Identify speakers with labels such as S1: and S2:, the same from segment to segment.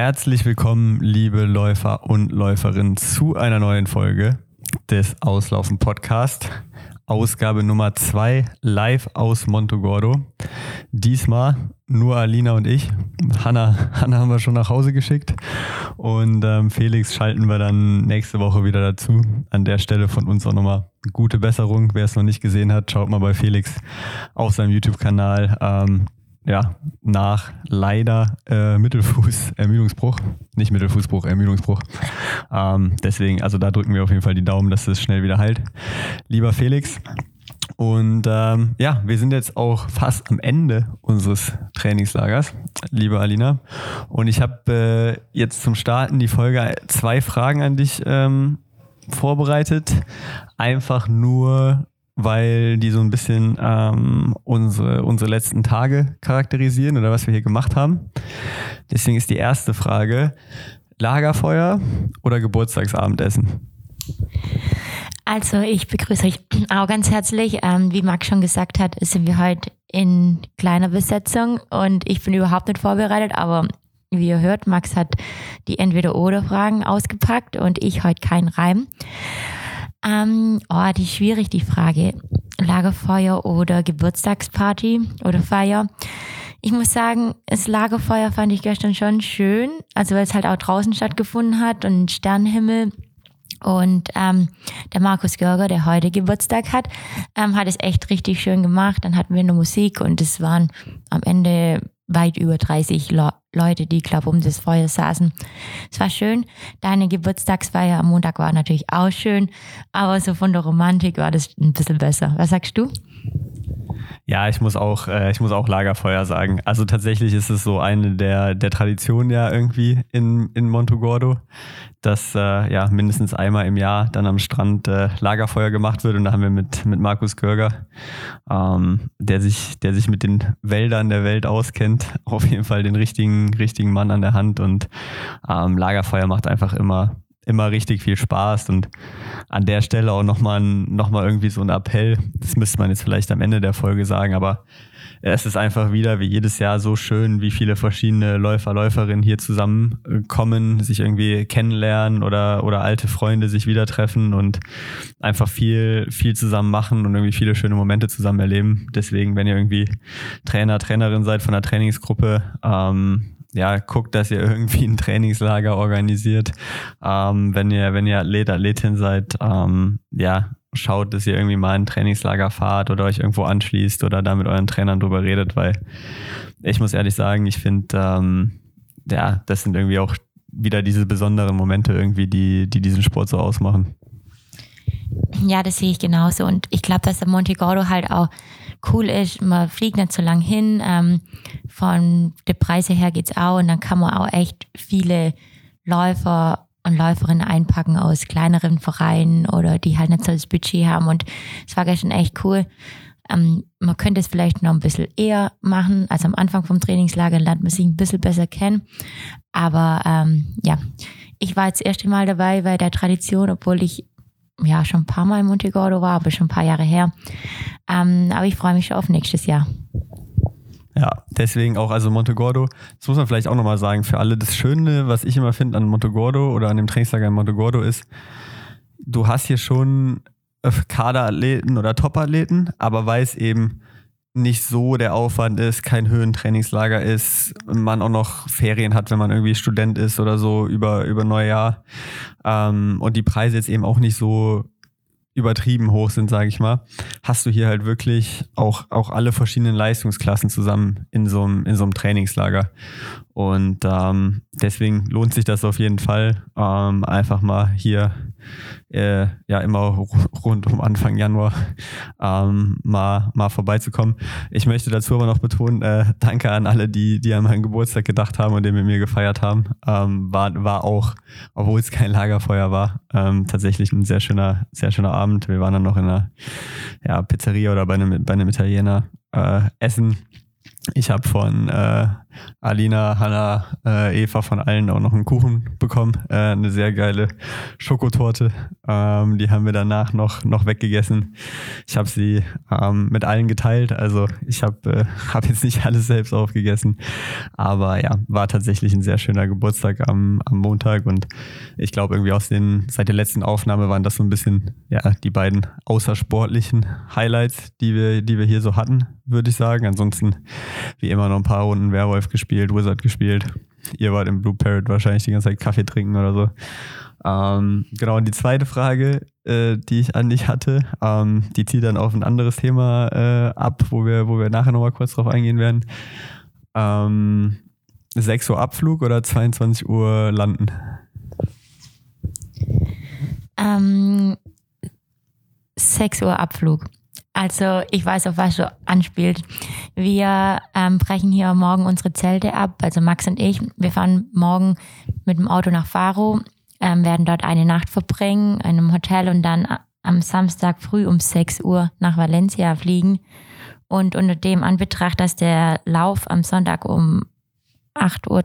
S1: Herzlich willkommen, liebe Läufer und Läuferinnen, zu einer neuen Folge des Auslaufen Podcast. Ausgabe Nummer zwei live aus Montogordo. Diesmal nur Alina und ich. Hanna, Hanna haben wir schon nach Hause geschickt und ähm, Felix schalten wir dann nächste Woche wieder dazu. An der Stelle von uns auch nochmal gute Besserung. Wer es noch nicht gesehen hat, schaut mal bei Felix auf seinem YouTube-Kanal. Ähm, ja, nach leider äh, Mittelfuß Ermüdungsbruch, nicht Mittelfußbruch, Ermüdungsbruch. Ähm, deswegen, also da drücken wir auf jeden Fall die Daumen, dass es schnell wieder heilt. Lieber Felix, und ähm, ja, wir sind jetzt auch fast am Ende unseres Trainingslagers, liebe Alina. Und ich habe äh, jetzt zum Starten die Folge zwei Fragen an dich ähm, vorbereitet. Einfach nur, weil die so ein bisschen ähm, unsere, unsere letzten Tage charakterisieren oder was wir hier gemacht haben. Deswegen ist die erste Frage, Lagerfeuer oder Geburtstagsabendessen?
S2: Also ich begrüße euch auch ganz herzlich. Ähm, wie Max schon gesagt hat, sind wir heute in kleiner Besetzung und ich bin überhaupt nicht vorbereitet, aber wie ihr hört, Max hat die Entweder-Oder-Fragen ausgepackt und ich heute keinen Reim. Ähm, oh, die ist schwierig, die Frage. Lagerfeuer oder Geburtstagsparty oder Feier. Ich muss sagen, das Lagerfeuer fand ich gestern schon schön, also weil es halt auch draußen stattgefunden hat und Sternenhimmel. Und ähm, der Markus Görger, der heute Geburtstag hat, ähm, hat es echt richtig schön gemacht. Dann hatten wir eine Musik und es waren am Ende weit über 30 Le Leute, die, glaube um das Feuer saßen. Es war schön. Deine Geburtstagsfeier am Montag war natürlich auch schön, aber so von der Romantik war das ein bisschen besser. Was sagst du?
S1: Ja, ich muss auch, äh, ich muss auch Lagerfeuer sagen. Also tatsächlich ist es so eine der, der Traditionen ja irgendwie in, in Montogordo, dass äh, ja mindestens einmal im Jahr dann am Strand äh, Lagerfeuer gemacht wird. Und da haben wir mit, mit Markus Görger, ähm, der sich, der sich mit den Wäldern der Welt auskennt, auf jeden Fall den richtigen, richtigen Mann an der Hand. Und ähm, Lagerfeuer macht einfach immer immer richtig viel Spaß und an der Stelle auch nochmal noch mal irgendwie so ein Appell. Das müsste man jetzt vielleicht am Ende der Folge sagen, aber es ist einfach wieder wie jedes Jahr so schön, wie viele verschiedene Läufer, Läuferinnen hier zusammenkommen, sich irgendwie kennenlernen oder, oder alte Freunde sich wieder treffen und einfach viel, viel zusammen machen und irgendwie viele schöne Momente zusammen erleben. Deswegen, wenn ihr irgendwie Trainer, Trainerin seid von einer Trainingsgruppe, ähm, ja, guckt, dass ihr irgendwie ein Trainingslager organisiert. Ähm, wenn ihr, wenn ihr Athlet, Athletin seid, ähm, ja, schaut, dass ihr irgendwie mal ein Trainingslager fahrt oder euch irgendwo anschließt oder da mit euren Trainern drüber redet, weil ich muss ehrlich sagen, ich finde, ähm, ja, das sind irgendwie auch wieder diese besonderen Momente irgendwie, die, die diesen Sport so ausmachen.
S2: Ja, das sehe ich genauso. Und ich glaube, dass der Monte Gordo halt auch cool ist. Man fliegt nicht so lang hin. Ähm, von der Preise her geht's auch. Und dann kann man auch echt viele Läufer und Läuferinnen einpacken aus kleineren Vereinen oder die halt nicht so das Budget haben. Und es war gestern echt cool. Ähm, man könnte es vielleicht noch ein bisschen eher machen. Also am Anfang vom Trainingslager lernt man sich ein bisschen besser kennen. Aber ähm, ja, ich war jetzt das erste Mal dabei bei der Tradition, obwohl ich ja schon ein paar Mal in Montegordo war, aber schon ein paar Jahre her. Ähm, aber ich freue mich schon auf nächstes Jahr.
S1: Ja, deswegen auch, also Montegordo, das muss man vielleicht auch nochmal sagen, für alle das Schöne, was ich immer finde an Montegordo oder an dem Trainingslager in Montegordo ist, du hast hier schon Kaderathleten oder Topathleten, aber weiß eben, nicht so der Aufwand ist, kein Höhentrainingslager ist, man auch noch Ferien hat, wenn man irgendwie Student ist oder so über, über Neujahr ähm, und die Preise jetzt eben auch nicht so übertrieben hoch sind, sage ich mal, hast du hier halt wirklich auch, auch alle verschiedenen Leistungsklassen zusammen in so einem, in so einem Trainingslager. Und ähm, deswegen lohnt sich das auf jeden Fall, ähm, einfach mal hier äh, ja immer rund um Anfang Januar ähm, mal, mal vorbeizukommen. Ich möchte dazu aber noch betonen, äh, danke an alle, die, die an meinen Geburtstag gedacht haben und den mit mir gefeiert haben. Ähm, war, war auch, obwohl es kein Lagerfeuer war, ähm, tatsächlich ein sehr schöner, sehr schöner Abend. Wir waren dann noch in einer ja, Pizzeria oder bei einem, bei einem Italiener äh, essen Ich habe von äh, Alina, Hanna, äh, Eva von allen auch noch einen Kuchen bekommen. Äh, eine sehr geile Schokotorte. Ähm, die haben wir danach noch, noch weggegessen. Ich habe sie ähm, mit allen geteilt. Also ich habe äh, hab jetzt nicht alles selbst aufgegessen. Aber ja, war tatsächlich ein sehr schöner Geburtstag am, am Montag. Und ich glaube, irgendwie aus den, seit der letzten Aufnahme waren das so ein bisschen ja, die beiden außersportlichen Highlights, die wir, die wir hier so hatten, würde ich sagen. Ansonsten wie immer noch ein paar Runden Werwolf gespielt, Wizard gespielt. Ihr wart im Blue Parrot wahrscheinlich die ganze Zeit Kaffee trinken oder so. Ähm, genau, und die zweite Frage, äh, die ich an dich hatte, ähm, die zieht dann auf ein anderes Thema äh, ab, wo wir, wo wir nachher nochmal kurz drauf eingehen werden. Ähm, 6 Uhr Abflug oder 22 Uhr landen?
S2: Ähm, 6 Uhr Abflug. Also ich weiß, auf was du anspielt. Wir ähm, brechen hier morgen unsere Zelte ab, also Max und ich. Wir fahren morgen mit dem Auto nach Faro, ähm, werden dort eine Nacht verbringen in einem Hotel und dann am Samstag früh um 6 Uhr nach Valencia fliegen. Und unter dem Anbetracht, dass der Lauf am Sonntag um 8.30 Uhr,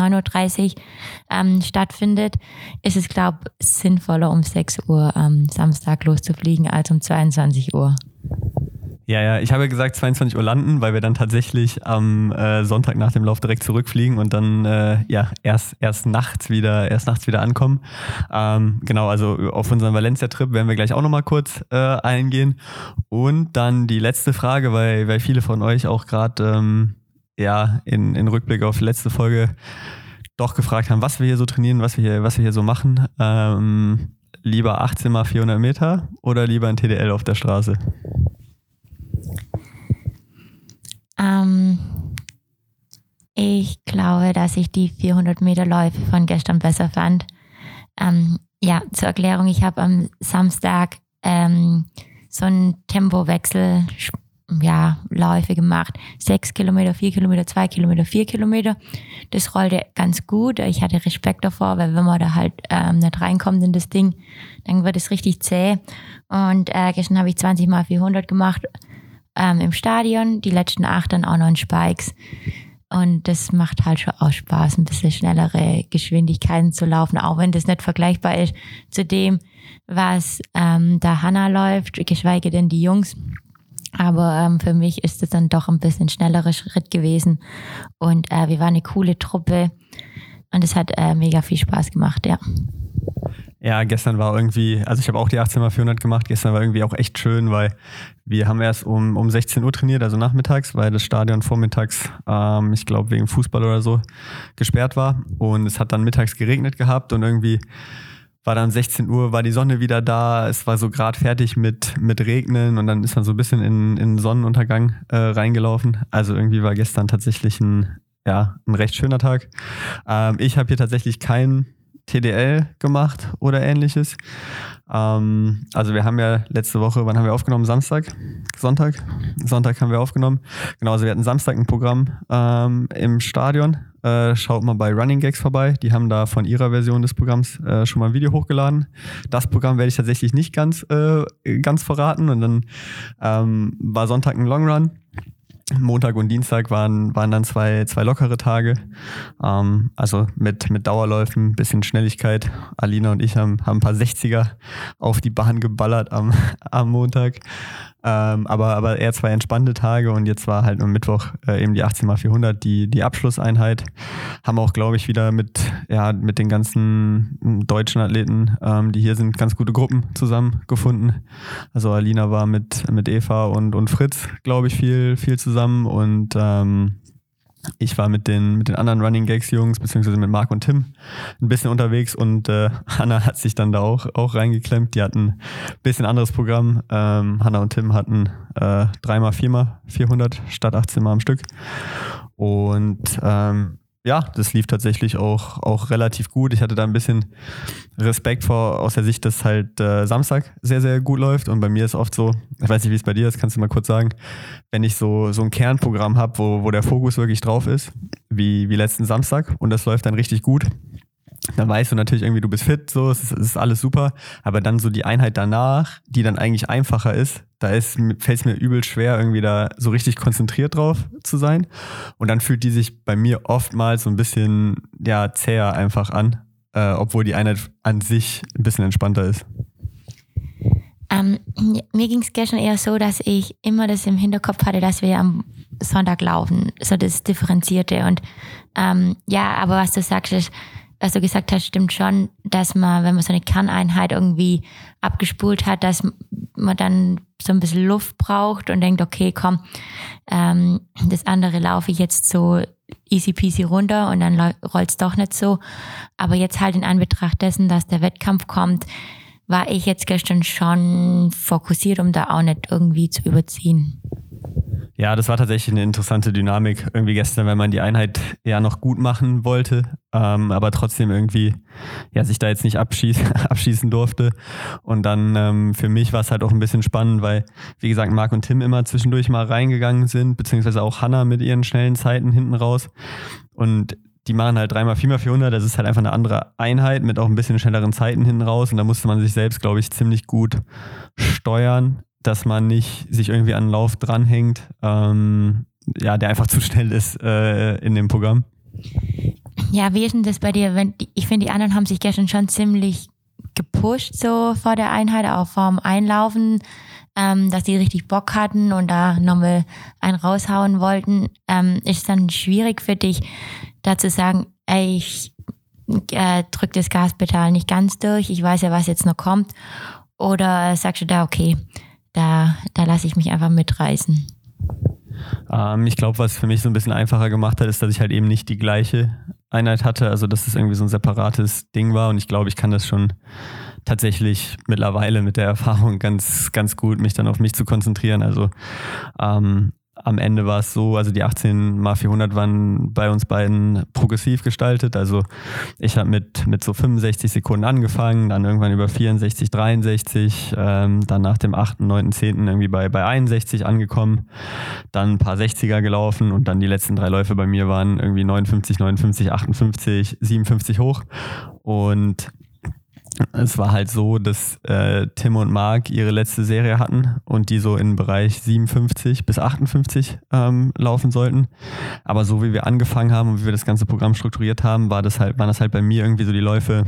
S2: 9.30 Uhr ähm, stattfindet, ist es, glaube ich, sinnvoller, um 6 Uhr am Samstag loszufliegen als um 22 Uhr.
S1: Ja, ja, ich habe ja gesagt 22 Uhr landen, weil wir dann tatsächlich am äh, Sonntag nach dem Lauf direkt zurückfliegen und dann äh, ja erst erst nachts wieder erst nachts wieder ankommen. Ähm, genau, also auf unseren Valencia-Trip werden wir gleich auch nochmal kurz äh, eingehen und dann die letzte Frage, weil weil viele von euch auch gerade ähm, ja in, in Rückblick auf die letzte Folge doch gefragt haben, was wir hier so trainieren, was wir hier was wir hier so machen. Ähm, lieber 18 mal 400 Meter oder lieber ein TDL auf der Straße?
S2: Ähm, ich glaube, dass ich die 400 Meter Läufe von gestern besser fand. Ähm, ja, zur Erklärung, ich habe am Samstag ähm, so einen Tempowechsel ja, Läufe gemacht. Sechs Kilometer, vier Kilometer, zwei Kilometer, vier Kilometer. Das rollte ganz gut. Ich hatte Respekt davor, weil wenn man da halt ähm, nicht reinkommt in das Ding, dann wird es richtig zäh. Und äh, gestern habe ich 20 mal 400 gemacht ähm, im Stadion, die letzten acht dann auch noch in Spikes. Und das macht halt schon auch Spaß, ein bisschen schnellere Geschwindigkeiten zu laufen, auch wenn das nicht vergleichbar ist zu dem, was ähm, da Hanna läuft, geschweige denn die Jungs. Aber ähm, für mich ist es dann doch ein bisschen schnellerer Schritt gewesen. Und äh, wir waren eine coole Truppe und es hat äh, mega viel Spaß gemacht, ja.
S1: Ja, gestern war irgendwie, also ich habe auch die 18x400 gemacht. Gestern war irgendwie auch echt schön, weil wir haben erst um, um 16 Uhr trainiert, also nachmittags, weil das Stadion vormittags, ähm, ich glaube wegen Fußball oder so, gesperrt war. Und es hat dann mittags geregnet gehabt und irgendwie war dann 16 Uhr, war die Sonne wieder da, es war so gerade fertig mit, mit Regnen und dann ist man so ein bisschen in, in Sonnenuntergang äh, reingelaufen. Also irgendwie war gestern tatsächlich ein, ja, ein recht schöner Tag. Ähm, ich habe hier tatsächlich keinen TDL gemacht oder ähnliches. Ähm, also wir haben ja letzte Woche, wann haben wir aufgenommen? Samstag? Sonntag? Sonntag haben wir aufgenommen. Genau, also wir hatten Samstag ein Programm ähm, im Stadion. Äh, schaut mal bei Running Gags vorbei. Die haben da von ihrer Version des Programms äh, schon mal ein Video hochgeladen. Das Programm werde ich tatsächlich nicht ganz, äh, ganz verraten. Und dann ähm, war Sonntag ein Long Run. Montag und Dienstag waren, waren dann zwei, zwei lockere Tage. Ähm, also mit, mit Dauerläufen, bisschen Schnelligkeit. Alina und ich haben, haben ein paar 60er auf die Bahn geballert am, am Montag. Ähm, aber, aber eher zwei entspannte Tage und jetzt war halt am Mittwoch äh, eben die 18x400 die, die Abschlusseinheit. Haben auch, glaube ich, wieder mit, ja, mit den ganzen deutschen Athleten, ähm, die hier sind, ganz gute Gruppen zusammengefunden. Also Alina war mit, mit Eva und, und Fritz, glaube ich, viel, viel zusammen und ähm, ich war mit den, mit den anderen Running Gags Jungs, beziehungsweise mit Marc und Tim, ein bisschen unterwegs und äh, Hanna hat sich dann da auch, auch reingeklemmt. Die hatten ein bisschen anderes Programm. Ähm, Hanna und Tim hatten äh, dreimal, viermal 400 statt 18 Mal am Stück. Und ähm, ja, das lief tatsächlich auch, auch relativ gut. Ich hatte da ein bisschen Respekt vor aus der Sicht, dass halt äh, Samstag sehr, sehr gut läuft. Und bei mir ist oft so, ich weiß nicht, wie es bei dir ist, kannst du mal kurz sagen, wenn ich so, so ein Kernprogramm habe, wo, wo der Fokus wirklich drauf ist, wie, wie letzten Samstag, und das läuft dann richtig gut, dann weißt du natürlich irgendwie, du bist fit, so, es ist, es ist alles super. Aber dann so die Einheit danach, die dann eigentlich einfacher ist, da fällt es mir übel schwer, irgendwie da so richtig konzentriert drauf zu sein. Und dann fühlt die sich bei mir oftmals so ein bisschen ja, zäher einfach an, äh, obwohl die Einheit an sich ein bisschen entspannter ist.
S2: Ähm, mir ging es gestern eher so, dass ich immer das im Hinterkopf hatte, dass wir am Sonntag laufen, so das Differenzierte. Und ähm, ja, aber was du sagst, ist, was du gesagt hast, stimmt schon, dass man, wenn man so eine Kerneinheit irgendwie abgespult hat, dass man dann so ein bisschen Luft braucht und denkt, okay, komm, ähm, das andere laufe ich jetzt so easy peasy runter und dann rollt es doch nicht so. Aber jetzt halt in Anbetracht dessen, dass der Wettkampf kommt, war ich jetzt gestern schon fokussiert, um da auch nicht irgendwie zu überziehen.
S1: Ja, das war tatsächlich eine interessante Dynamik irgendwie gestern, wenn man die Einheit ja noch gut machen wollte, ähm, aber trotzdem irgendwie ja sich da jetzt nicht abschießen, abschießen durfte. Und dann ähm, für mich war es halt auch ein bisschen spannend, weil wie gesagt Marc und Tim immer zwischendurch mal reingegangen sind, beziehungsweise auch Hanna mit ihren schnellen Zeiten hinten raus. Und die machen halt dreimal, viermal 400. Das ist halt einfach eine andere Einheit mit auch ein bisschen schnelleren Zeiten hinten raus. Und da musste man sich selbst, glaube ich, ziemlich gut steuern, dass man nicht sich irgendwie an den Lauf dranhängt, ähm, ja, der einfach zu schnell ist äh, in dem Programm.
S2: Ja, wie ist denn das bei dir? Wenn, ich finde, die anderen haben sich gestern schon ziemlich gepusht, so vor der Einheit, auch vorm Einlaufen, ähm, dass die richtig Bock hatten und da nochmal einen raushauen wollten. Ähm, ist es dann schwierig für dich, da zu sagen, ey, ich äh, drück das Gaspedal nicht ganz durch, ich weiß ja, was jetzt noch kommt. Oder sagst du da, okay, da, da lasse ich mich einfach mitreißen?
S1: Ähm, ich glaube, was für mich so ein bisschen einfacher gemacht hat, ist, dass ich halt eben nicht die gleiche Einheit hatte, also dass es irgendwie so ein separates Ding war und ich glaube, ich kann das schon tatsächlich mittlerweile mit der Erfahrung ganz, ganz gut, mich dann auf mich zu konzentrieren. Also ähm, am Ende war es so, also die 18 mal 400 waren bei uns beiden progressiv gestaltet. Also ich habe mit, mit so 65 Sekunden angefangen, dann irgendwann über 64, 63, ähm, dann nach dem 8., 9., 10. irgendwie bei, bei 61 angekommen, dann ein paar 60er gelaufen und dann die letzten drei Läufe bei mir waren irgendwie 59, 59, 58, 57 hoch. Und es war halt so, dass äh, Tim und Mark ihre letzte Serie hatten und die so im Bereich 57 bis 58 ähm, laufen sollten. Aber so wie wir angefangen haben und wie wir das ganze Programm strukturiert haben, war das halt, waren das halt bei mir irgendwie so die Läufe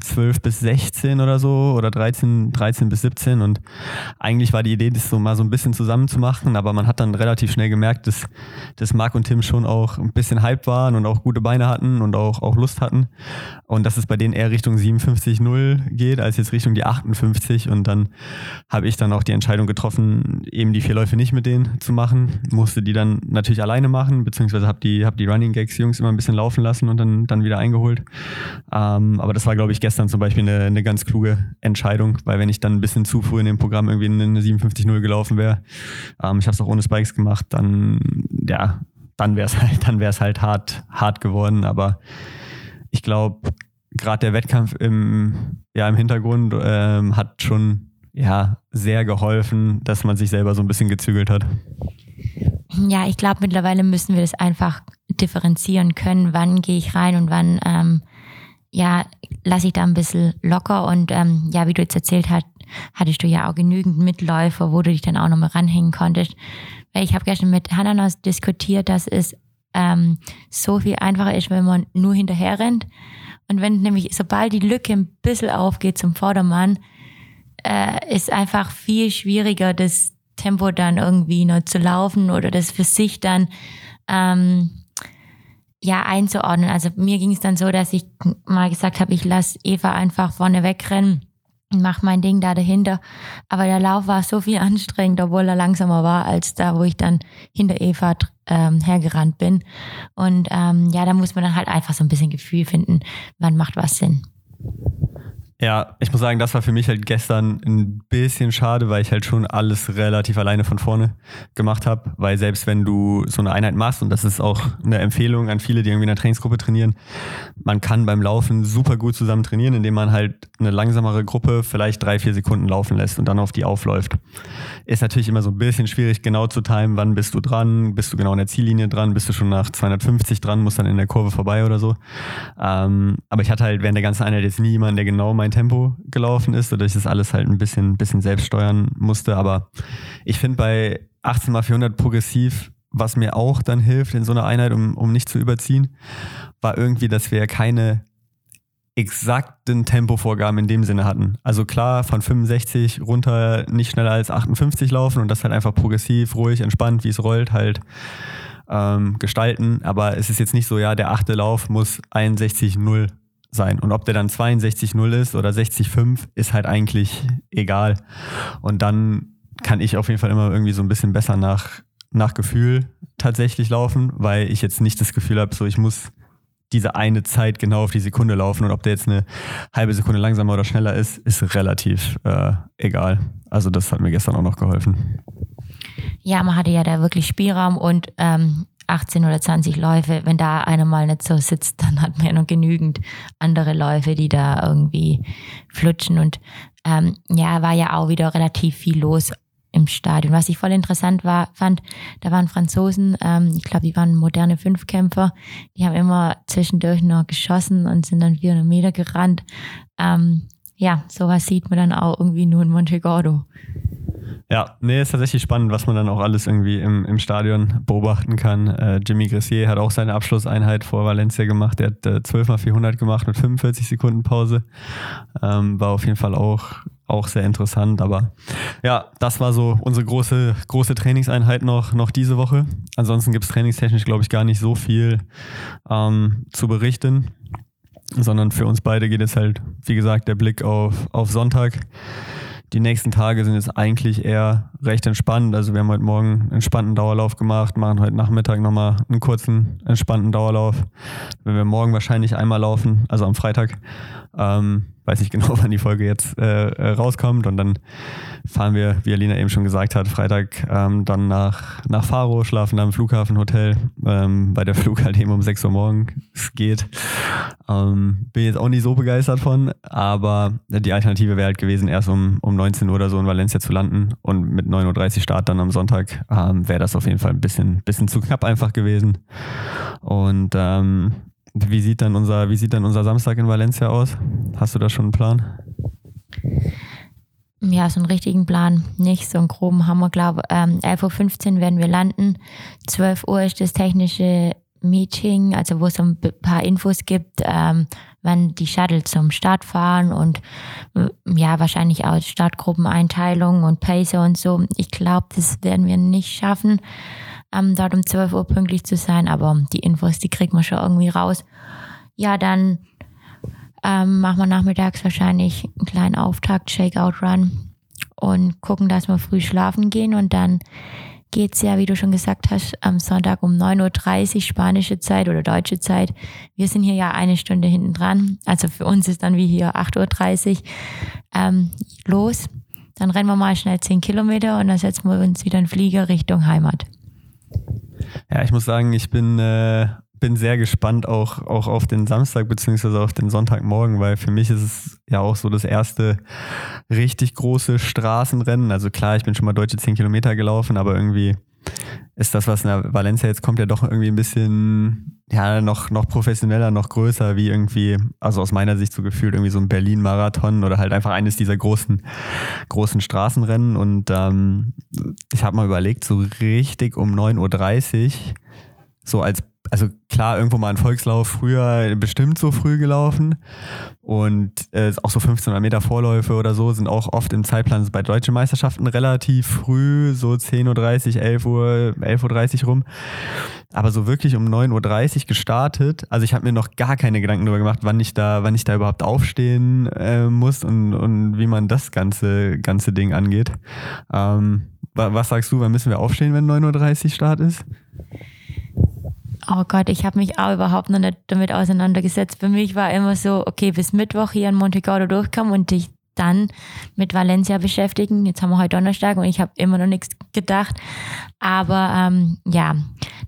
S1: 12 bis 16 oder so oder 13, 13 bis 17 und eigentlich war die Idee, das so mal so ein bisschen zusammen zu machen, aber man hat dann relativ schnell gemerkt, dass, dass Marc und Tim schon auch ein bisschen Hype waren und auch gute Beine hatten und auch, auch Lust hatten und dass es bei denen eher Richtung 57-0 geht als jetzt Richtung die 58 und dann habe ich dann auch die Entscheidung getroffen, eben die vier Läufe nicht mit denen zu machen, musste die dann natürlich alleine machen, beziehungsweise habe die, hab die Running Gags Jungs immer ein bisschen laufen lassen und dann, dann wieder eingeholt. Ähm, aber das war, glaube ich, gestern zum Beispiel eine, eine ganz kluge Entscheidung, weil wenn ich dann ein bisschen zu früh in dem Programm irgendwie eine 57-0 gelaufen wäre, ähm, ich habe es auch ohne Spikes gemacht, dann ja, dann wäre es halt, dann wäre halt hart, hart geworden. Aber ich glaube, gerade der Wettkampf im, ja, im Hintergrund ähm, hat schon ja, sehr geholfen, dass man sich selber so ein bisschen gezügelt hat.
S2: Ja, ich glaube, mittlerweile müssen wir das einfach differenzieren können, wann gehe ich rein und wann ähm, ja, lasse ich da ein bisschen locker und ähm, ja, wie du jetzt erzählt hast, hattest du ja auch genügend Mitläufer, wo du dich dann auch nochmal ranhängen konntest. Ich habe gestern mit Hananas diskutiert, dass es ähm, so viel einfacher ist, wenn man nur hinterher rennt. Und wenn nämlich, sobald die Lücke ein bisschen aufgeht zum Vordermann, äh, ist einfach viel schwieriger, das Tempo dann irgendwie noch zu laufen oder das für sich dann ähm, ja einzuordnen. Also mir ging es dann so, dass ich mal gesagt habe, ich lasse Eva einfach vorne wegrennen mache mein Ding da dahinter. Aber der Lauf war so viel anstrengender, obwohl er langsamer war als da, wo ich dann hinter Eva ähm, hergerannt bin. Und ähm, ja, da muss man dann halt einfach so ein bisschen Gefühl finden, wann macht was Sinn.
S1: Ja, ich muss sagen, das war für mich halt gestern ein bisschen schade, weil ich halt schon alles relativ alleine von vorne gemacht habe. Weil selbst wenn du so eine Einheit machst, und das ist auch eine Empfehlung an viele, die irgendwie in einer Trainingsgruppe trainieren, man kann beim Laufen super gut zusammen trainieren, indem man halt eine langsamere Gruppe vielleicht drei, vier Sekunden laufen lässt und dann auf die aufläuft. Ist natürlich immer so ein bisschen schwierig, genau zu timen, wann bist du dran, bist du genau in der Ziellinie dran, bist du schon nach 250 dran, musst dann in der Kurve vorbei oder so. Ähm, aber ich hatte halt während der ganzen Einheit jetzt nie jemanden, der genau mein Tempo gelaufen ist, oder ich das alles halt ein bisschen, bisschen selbst steuern musste. Aber ich finde bei 18 x 400 progressiv, was mir auch dann hilft in so einer Einheit, um, um nicht zu überziehen, war irgendwie, dass wir keine exakten Tempovorgaben in dem Sinne hatten. Also klar, von 65 runter nicht schneller als 58 laufen und das halt einfach progressiv, ruhig, entspannt, wie es rollt, halt ähm, gestalten. Aber es ist jetzt nicht so, ja, der achte Lauf muss 61,0 sein. Und ob der dann 62,0 ist oder 60,5, ist halt eigentlich egal. Und dann kann ich auf jeden Fall immer irgendwie so ein bisschen besser nach, nach Gefühl tatsächlich laufen, weil ich jetzt nicht das Gefühl habe, so ich muss diese eine Zeit genau auf die Sekunde laufen und ob der jetzt eine halbe Sekunde langsamer oder schneller ist, ist relativ äh, egal. Also das hat mir gestern auch noch geholfen.
S2: Ja, man hatte ja da wirklich Spielraum und ähm, 18 oder 20 Läufe, wenn da einer mal nicht so sitzt, dann hat man ja noch genügend andere Läufe, die da irgendwie flutschen. Und ähm, ja, war ja auch wieder relativ viel los im Stadion. Was ich voll interessant war, fand, da waren Franzosen, ähm, ich glaube, die waren moderne Fünfkämpfer, die haben immer zwischendurch noch geschossen und sind dann 400 Meter gerannt. Ähm, ja, sowas sieht man dann auch irgendwie nur in Monte Gordo.
S1: Ja, nee, ist tatsächlich spannend, was man dann auch alles irgendwie im, im Stadion beobachten kann. Äh, Jimmy Gressier hat auch seine Abschlusseinheit vor Valencia gemacht. Der hat äh, 12 mal 400 gemacht mit 45 Sekunden Pause. Ähm, war auf jeden Fall auch, auch sehr interessant. Aber ja, das war so unsere große, große Trainingseinheit noch, noch diese Woche. Ansonsten gibt es trainingstechnisch, glaube ich, gar nicht so viel ähm, zu berichten. Sondern für uns beide geht es halt, wie gesagt, der Blick auf, auf Sonntag die nächsten Tage sind jetzt eigentlich eher recht entspannt. Also wir haben heute Morgen einen entspannten Dauerlauf gemacht, machen heute Nachmittag nochmal einen kurzen, entspannten Dauerlauf. Wenn wir morgen wahrscheinlich einmal laufen, also am Freitag. Ähm, weiß nicht genau, wann die Folge jetzt äh, äh, rauskommt. Und dann fahren wir, wie Alina eben schon gesagt hat, Freitag ähm, dann nach, nach Faro, schlafen im Flughafenhotel, ähm, weil der Flug halt eben um 6 Uhr morgens geht. Ähm, bin jetzt auch nicht so begeistert von, aber die Alternative wäre halt gewesen, erst um, um 19 Uhr oder so in Valencia zu landen und mit 9.30 Uhr Start dann am Sonntag ähm, wäre das auf jeden Fall ein bisschen, bisschen zu knapp einfach gewesen. Und ähm, wie sieht dann unser, wie sieht dann unser Samstag in Valencia aus? Hast du da schon einen Plan?
S2: Ja, so einen richtigen Plan nicht. So einen groben Hammer, glaube ähm, 11.15 Uhr werden wir landen. 12 Uhr ist das technische Meeting, also wo es ein paar Infos gibt, ähm, wann die Shuttle zum Start fahren und ja, wahrscheinlich auch Startgruppeneinteilung und Pacer und so. Ich glaube, das werden wir nicht schaffen ähm, dort um 12 Uhr pünktlich zu sein, aber die Infos, die kriegt man schon irgendwie raus. Ja, dann ähm, machen wir nachmittags wahrscheinlich einen kleinen Auftakt, Shakeout-Run und gucken, dass wir früh schlafen gehen und dann geht's ja, wie du schon gesagt hast, am Sonntag um 9.30 Uhr spanische Zeit oder deutsche Zeit. Wir sind hier ja eine Stunde hinten dran. Also für uns ist dann wie hier 8.30 Uhr ähm, los. Dann rennen wir mal schnell 10 Kilometer und dann setzen wir uns wieder in Flieger Richtung Heimat.
S1: Ja, ich muss sagen, ich bin, äh, bin sehr gespannt auch, auch auf den Samstag beziehungsweise auf den Sonntagmorgen, weil für mich ist es ja auch so das erste richtig große Straßenrennen. Also klar, ich bin schon mal deutsche 10 Kilometer gelaufen, aber irgendwie ist das, was in der Valencia jetzt kommt, ja doch irgendwie ein bisschen, ja, noch, noch professioneller, noch größer, wie irgendwie, also aus meiner Sicht so gefühlt irgendwie so ein Berlin-Marathon oder halt einfach eines dieser großen, großen Straßenrennen. Und ähm, ich habe mal überlegt, so richtig um 9.30 Uhr, so als also klar, irgendwo mal ein Volkslauf früher bestimmt so früh gelaufen und äh, auch so 1500 Meter Vorläufe oder so sind auch oft im Zeitplan bei deutschen Meisterschaften relativ früh, so 10.30 Uhr, 11 Uhr, 11.30 Uhr rum. Aber so wirklich um 9.30 Uhr gestartet. Also ich habe mir noch gar keine Gedanken darüber gemacht, wann ich da, wann ich da überhaupt aufstehen äh, muss und, und wie man das ganze, ganze Ding angeht. Ähm, was sagst du, wann müssen wir aufstehen, wenn 9.30 Uhr Start ist?
S2: Oh Gott, ich habe mich auch überhaupt noch nicht damit auseinandergesetzt. Für mich war immer so, okay, bis Mittwoch hier in Monte Carlo durchkommen und dich dann mit Valencia beschäftigen. Jetzt haben wir heute Donnerstag und ich habe immer noch nichts gedacht. Aber ähm, ja,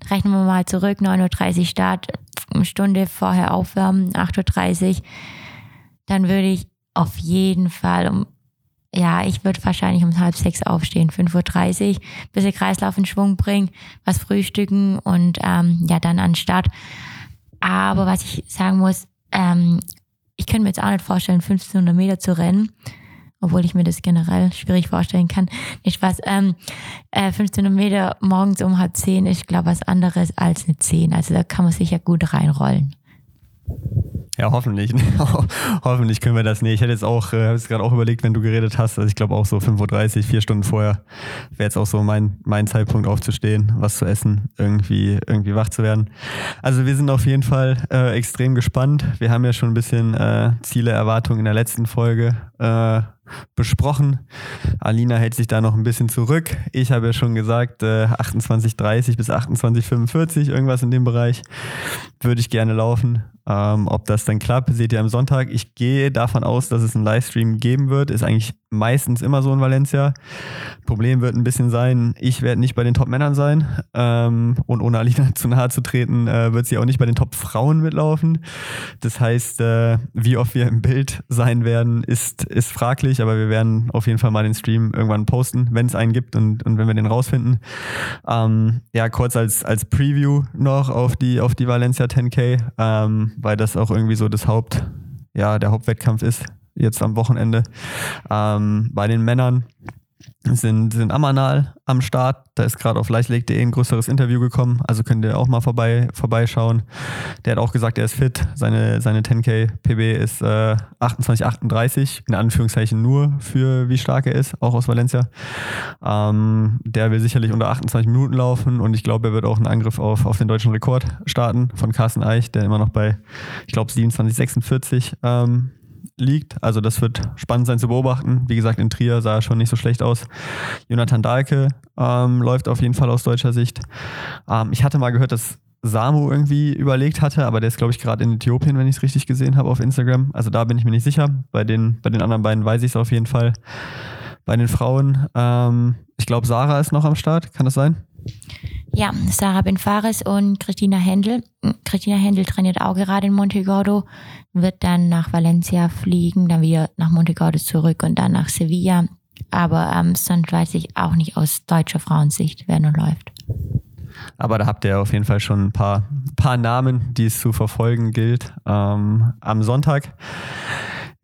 S2: rechnen wir mal zurück, 9.30 Uhr Start, eine Stunde vorher aufwärmen, 8.30 Uhr. Dann würde ich auf jeden Fall um ja, ich würde wahrscheinlich um halb sechs aufstehen, 5.30 Uhr, bisschen Kreislauf in Schwung bringen, was frühstücken und ähm, ja, dann an Start. Aber was ich sagen muss, ähm, ich könnte mir jetzt auch nicht vorstellen, 1500 Meter zu rennen, obwohl ich mir das generell schwierig vorstellen kann. Nicht was, ähm, äh, 1500 Meter morgens um halb zehn ist, glaube ich, was anderes als eine 10. Also da kann man sich ja gut reinrollen.
S1: Ja, hoffentlich. hoffentlich können wir das. Nee, ich hätte jetzt auch, äh, habe es gerade auch überlegt, wenn du geredet hast, also ich glaube auch so 5.30 Uhr, vier Stunden vorher, wäre jetzt auch so mein, mein Zeitpunkt aufzustehen, was zu essen, irgendwie, irgendwie wach zu werden. Also wir sind auf jeden Fall äh, extrem gespannt. Wir haben ja schon ein bisschen äh, Ziele, Erwartungen in der letzten Folge äh, besprochen. Alina hält sich da noch ein bisschen zurück. Ich habe ja schon gesagt, äh, 28,30 bis 28,45, irgendwas in dem Bereich, würde ich gerne laufen. Ähm, ob das dann klappt, seht ihr am Sonntag. Ich gehe davon aus, dass es einen Livestream geben wird. Ist eigentlich meistens immer so in Valencia. Problem wird ein bisschen sein, ich werde nicht bei den Top-Männern sein. Ähm, und ohne Alina zu nahe zu treten, äh, wird sie auch nicht bei den Top-Frauen mitlaufen. Das heißt, äh, wie oft wir im Bild sein werden, ist, ist fraglich, aber wir werden auf jeden Fall mal den Stream irgendwann posten, wenn es einen gibt und, und wenn wir den rausfinden. Ähm, ja, kurz als, als Preview noch auf die, auf die Valencia 10K, ähm, weil das auch irgendwie so das Haupt, ja, der Hauptwettkampf ist jetzt am Wochenende. Ähm, bei den Männern sind, sind Amanal am Start. Da ist gerade auf leichtleg.de ein größeres Interview gekommen. Also könnt ihr auch mal vorbei, vorbeischauen. Der hat auch gesagt, er ist fit. Seine, seine 10K PB ist äh, 28,38. In Anführungszeichen nur für wie stark er ist, auch aus Valencia. Ähm, der will sicherlich unter 28 Minuten laufen und ich glaube, er wird auch einen Angriff auf, auf den deutschen Rekord starten von Carsten Eich, der immer noch bei, ich glaube, 27,46 ähm, liegt. Also das wird spannend sein zu beobachten. Wie gesagt, in Trier sah er schon nicht so schlecht aus. Jonathan Dahlke ähm, läuft auf jeden Fall aus deutscher Sicht. Ähm, ich hatte mal gehört, dass Samu irgendwie überlegt hatte, aber der ist, glaube ich, gerade in Äthiopien, wenn ich es richtig gesehen habe auf Instagram. Also da bin ich mir nicht sicher. Bei den, bei den anderen beiden weiß ich es auf jeden Fall. Bei den Frauen, ähm, ich glaube, Sarah ist noch am Start. Kann das sein?
S2: Ja, Sarah Benfares und Christina Händel. Christina Händel trainiert auch gerade in Montegordo, wird dann nach Valencia fliegen, dann wieder nach Montegordo zurück und dann nach Sevilla. Aber ähm, sonst weiß ich auch nicht aus deutscher Frauensicht, wer nun läuft.
S1: Aber da habt ihr auf jeden Fall schon ein paar, paar Namen, die es zu verfolgen gilt ähm, am Sonntag.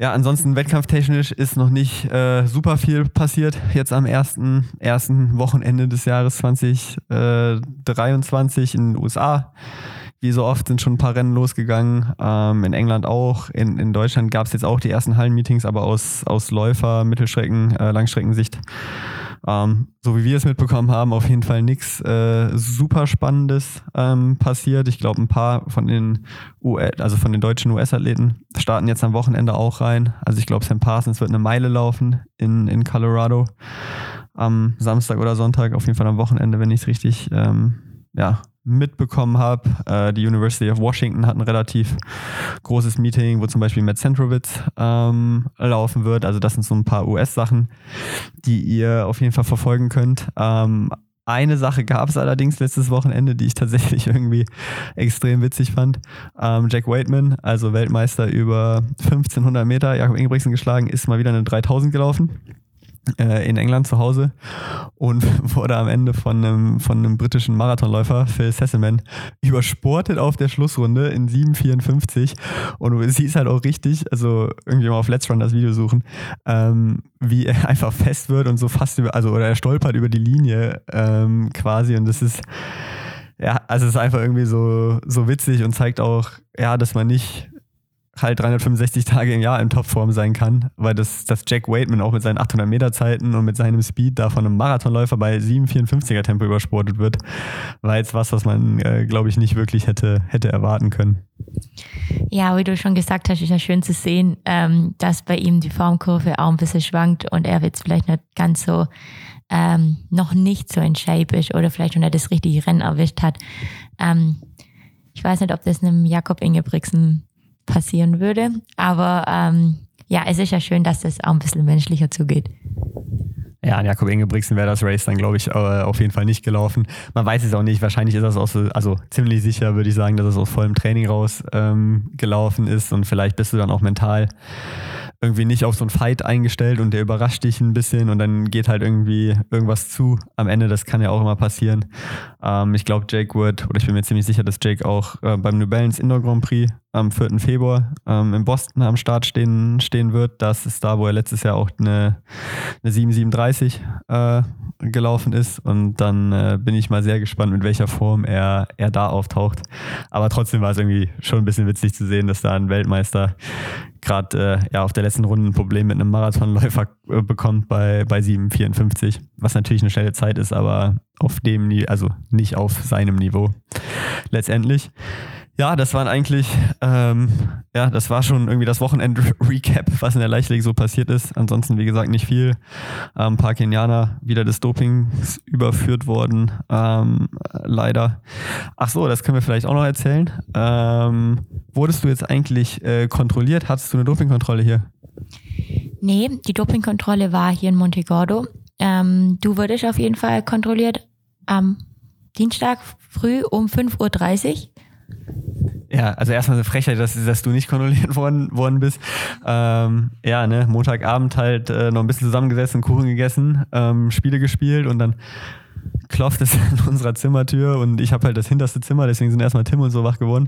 S1: Ja, ansonsten wettkampftechnisch ist noch nicht äh, super viel passiert. Jetzt am ersten, ersten Wochenende des Jahres 2023 in den USA. Wie so oft sind schon ein paar Rennen losgegangen. Ähm, in England auch. In, in Deutschland gab es jetzt auch die ersten Hallenmeetings, aber aus, aus Läufer, Mittelstrecken, äh, Langstreckensicht ähm, so wie wir es mitbekommen haben, auf jeden Fall nichts äh, super Spannendes ähm, passiert. Ich glaube, ein paar von den US, also von den deutschen US-Athleten starten jetzt am Wochenende auch rein. Also ich glaube, Sam Parsons wird eine Meile laufen in, in Colorado am Samstag oder Sonntag, auf jeden Fall am Wochenende, wenn ich es richtig ähm, ja, mitbekommen habe. Äh, die University of Washington hat ein relativ großes Meeting, wo zum Beispiel Matt Centrowitz ähm, laufen wird. Also das sind so ein paar US-Sachen, die ihr auf jeden Fall verfolgen könnt. Ähm, eine Sache gab es allerdings letztes Wochenende, die ich tatsächlich irgendwie extrem witzig fand. Ähm, Jack Waitman, also Weltmeister über 1500 Meter, Jakob Ingebrigtsen geschlagen, ist mal wieder eine 3000 gelaufen in England zu Hause und wurde am Ende von einem, von einem britischen Marathonläufer, Phil Sesselman, übersportet auf der Schlussrunde in 7,54 und du siehst halt auch richtig, also irgendwie mal auf Let's Run das Video suchen, ähm, wie er einfach fest wird und so fast über, also oder er stolpert über die Linie ähm, quasi. Und das ist ja, also es ist einfach irgendwie so, so witzig und zeigt auch, ja, dass man nicht halt 365 Tage im Jahr in Topform sein kann, weil das, das Jack Waitman auch mit seinen 800 Meter Zeiten und mit seinem Speed da von einem Marathonläufer bei 7,54er Tempo übersportet wird, war jetzt was, was man, äh, glaube ich, nicht wirklich hätte, hätte erwarten können.
S2: Ja, wie du schon gesagt hast, ist ja schön zu sehen, ähm, dass bei ihm die Formkurve auch ein bisschen schwankt und er jetzt vielleicht nicht ganz so ähm, noch nicht so in Shape ist oder vielleicht nicht das richtige Rennen erwischt hat. Ähm, ich weiß nicht, ob das einem Jakob Ingebrigtsen passieren würde. Aber ähm, ja, es ist ja schön, dass das auch ein bisschen menschlicher zugeht.
S1: Ja, an Jakob Ingebrigtsen wäre das Race dann, glaube ich, äh, auf jeden Fall nicht gelaufen. Man weiß es auch nicht. Wahrscheinlich ist das aus, also ziemlich sicher würde ich sagen, dass es aus vollem Training raus ähm, gelaufen ist und vielleicht bist du dann auch mental irgendwie nicht auf so einen Fight eingestellt und der überrascht dich ein bisschen und dann geht halt irgendwie irgendwas zu am Ende. Das kann ja auch immer passieren. Ähm, ich glaube, Jake wird, oder ich bin mir ziemlich sicher, dass Jake auch äh, beim New Balance Indoor Grand Prix am 4. Februar ähm, in Boston am Start stehen, stehen wird. Das ist da, wo er letztes Jahr auch eine, eine 737 äh, gelaufen ist. Und dann äh, bin ich mal sehr gespannt, mit welcher Form er, er da auftaucht. Aber trotzdem war es irgendwie schon ein bisschen witzig zu sehen, dass da ein Weltmeister gerade äh, ja, auf der letzten Runde ein Problem mit einem Marathonläufer äh, bekommt bei, bei 7,54, was natürlich eine schnelle Zeit ist, aber auf dem, also nicht auf seinem Niveau letztendlich. Ja, das waren eigentlich, ähm, ja, das war schon irgendwie das Wochenend-Recap, was in der Leichtathletik so passiert ist. Ansonsten, wie gesagt, nicht viel. Ähm, ein paar Kenianer wieder des Dopings überführt worden, ähm, leider. Ach so, das können wir vielleicht auch noch erzählen. Ähm, wurdest du jetzt eigentlich äh, kontrolliert? Hattest du eine Dopingkontrolle hier?
S2: Nee, die Dopingkontrolle war hier in Montegordo. Ähm, du wurdest auf jeden Fall kontrolliert am Dienstag früh um 5.30 Uhr.
S1: Ja, also erstmal eine Frechheit, dass, dass du nicht kontrolliert worden, worden bist. Ähm, ja, ne, Montagabend halt äh, noch ein bisschen zusammengesessen, Kuchen gegessen, ähm, Spiele gespielt und dann klopft es an unserer Zimmertür und ich habe halt das hinterste Zimmer, deswegen sind erstmal Tim und so wach geworden.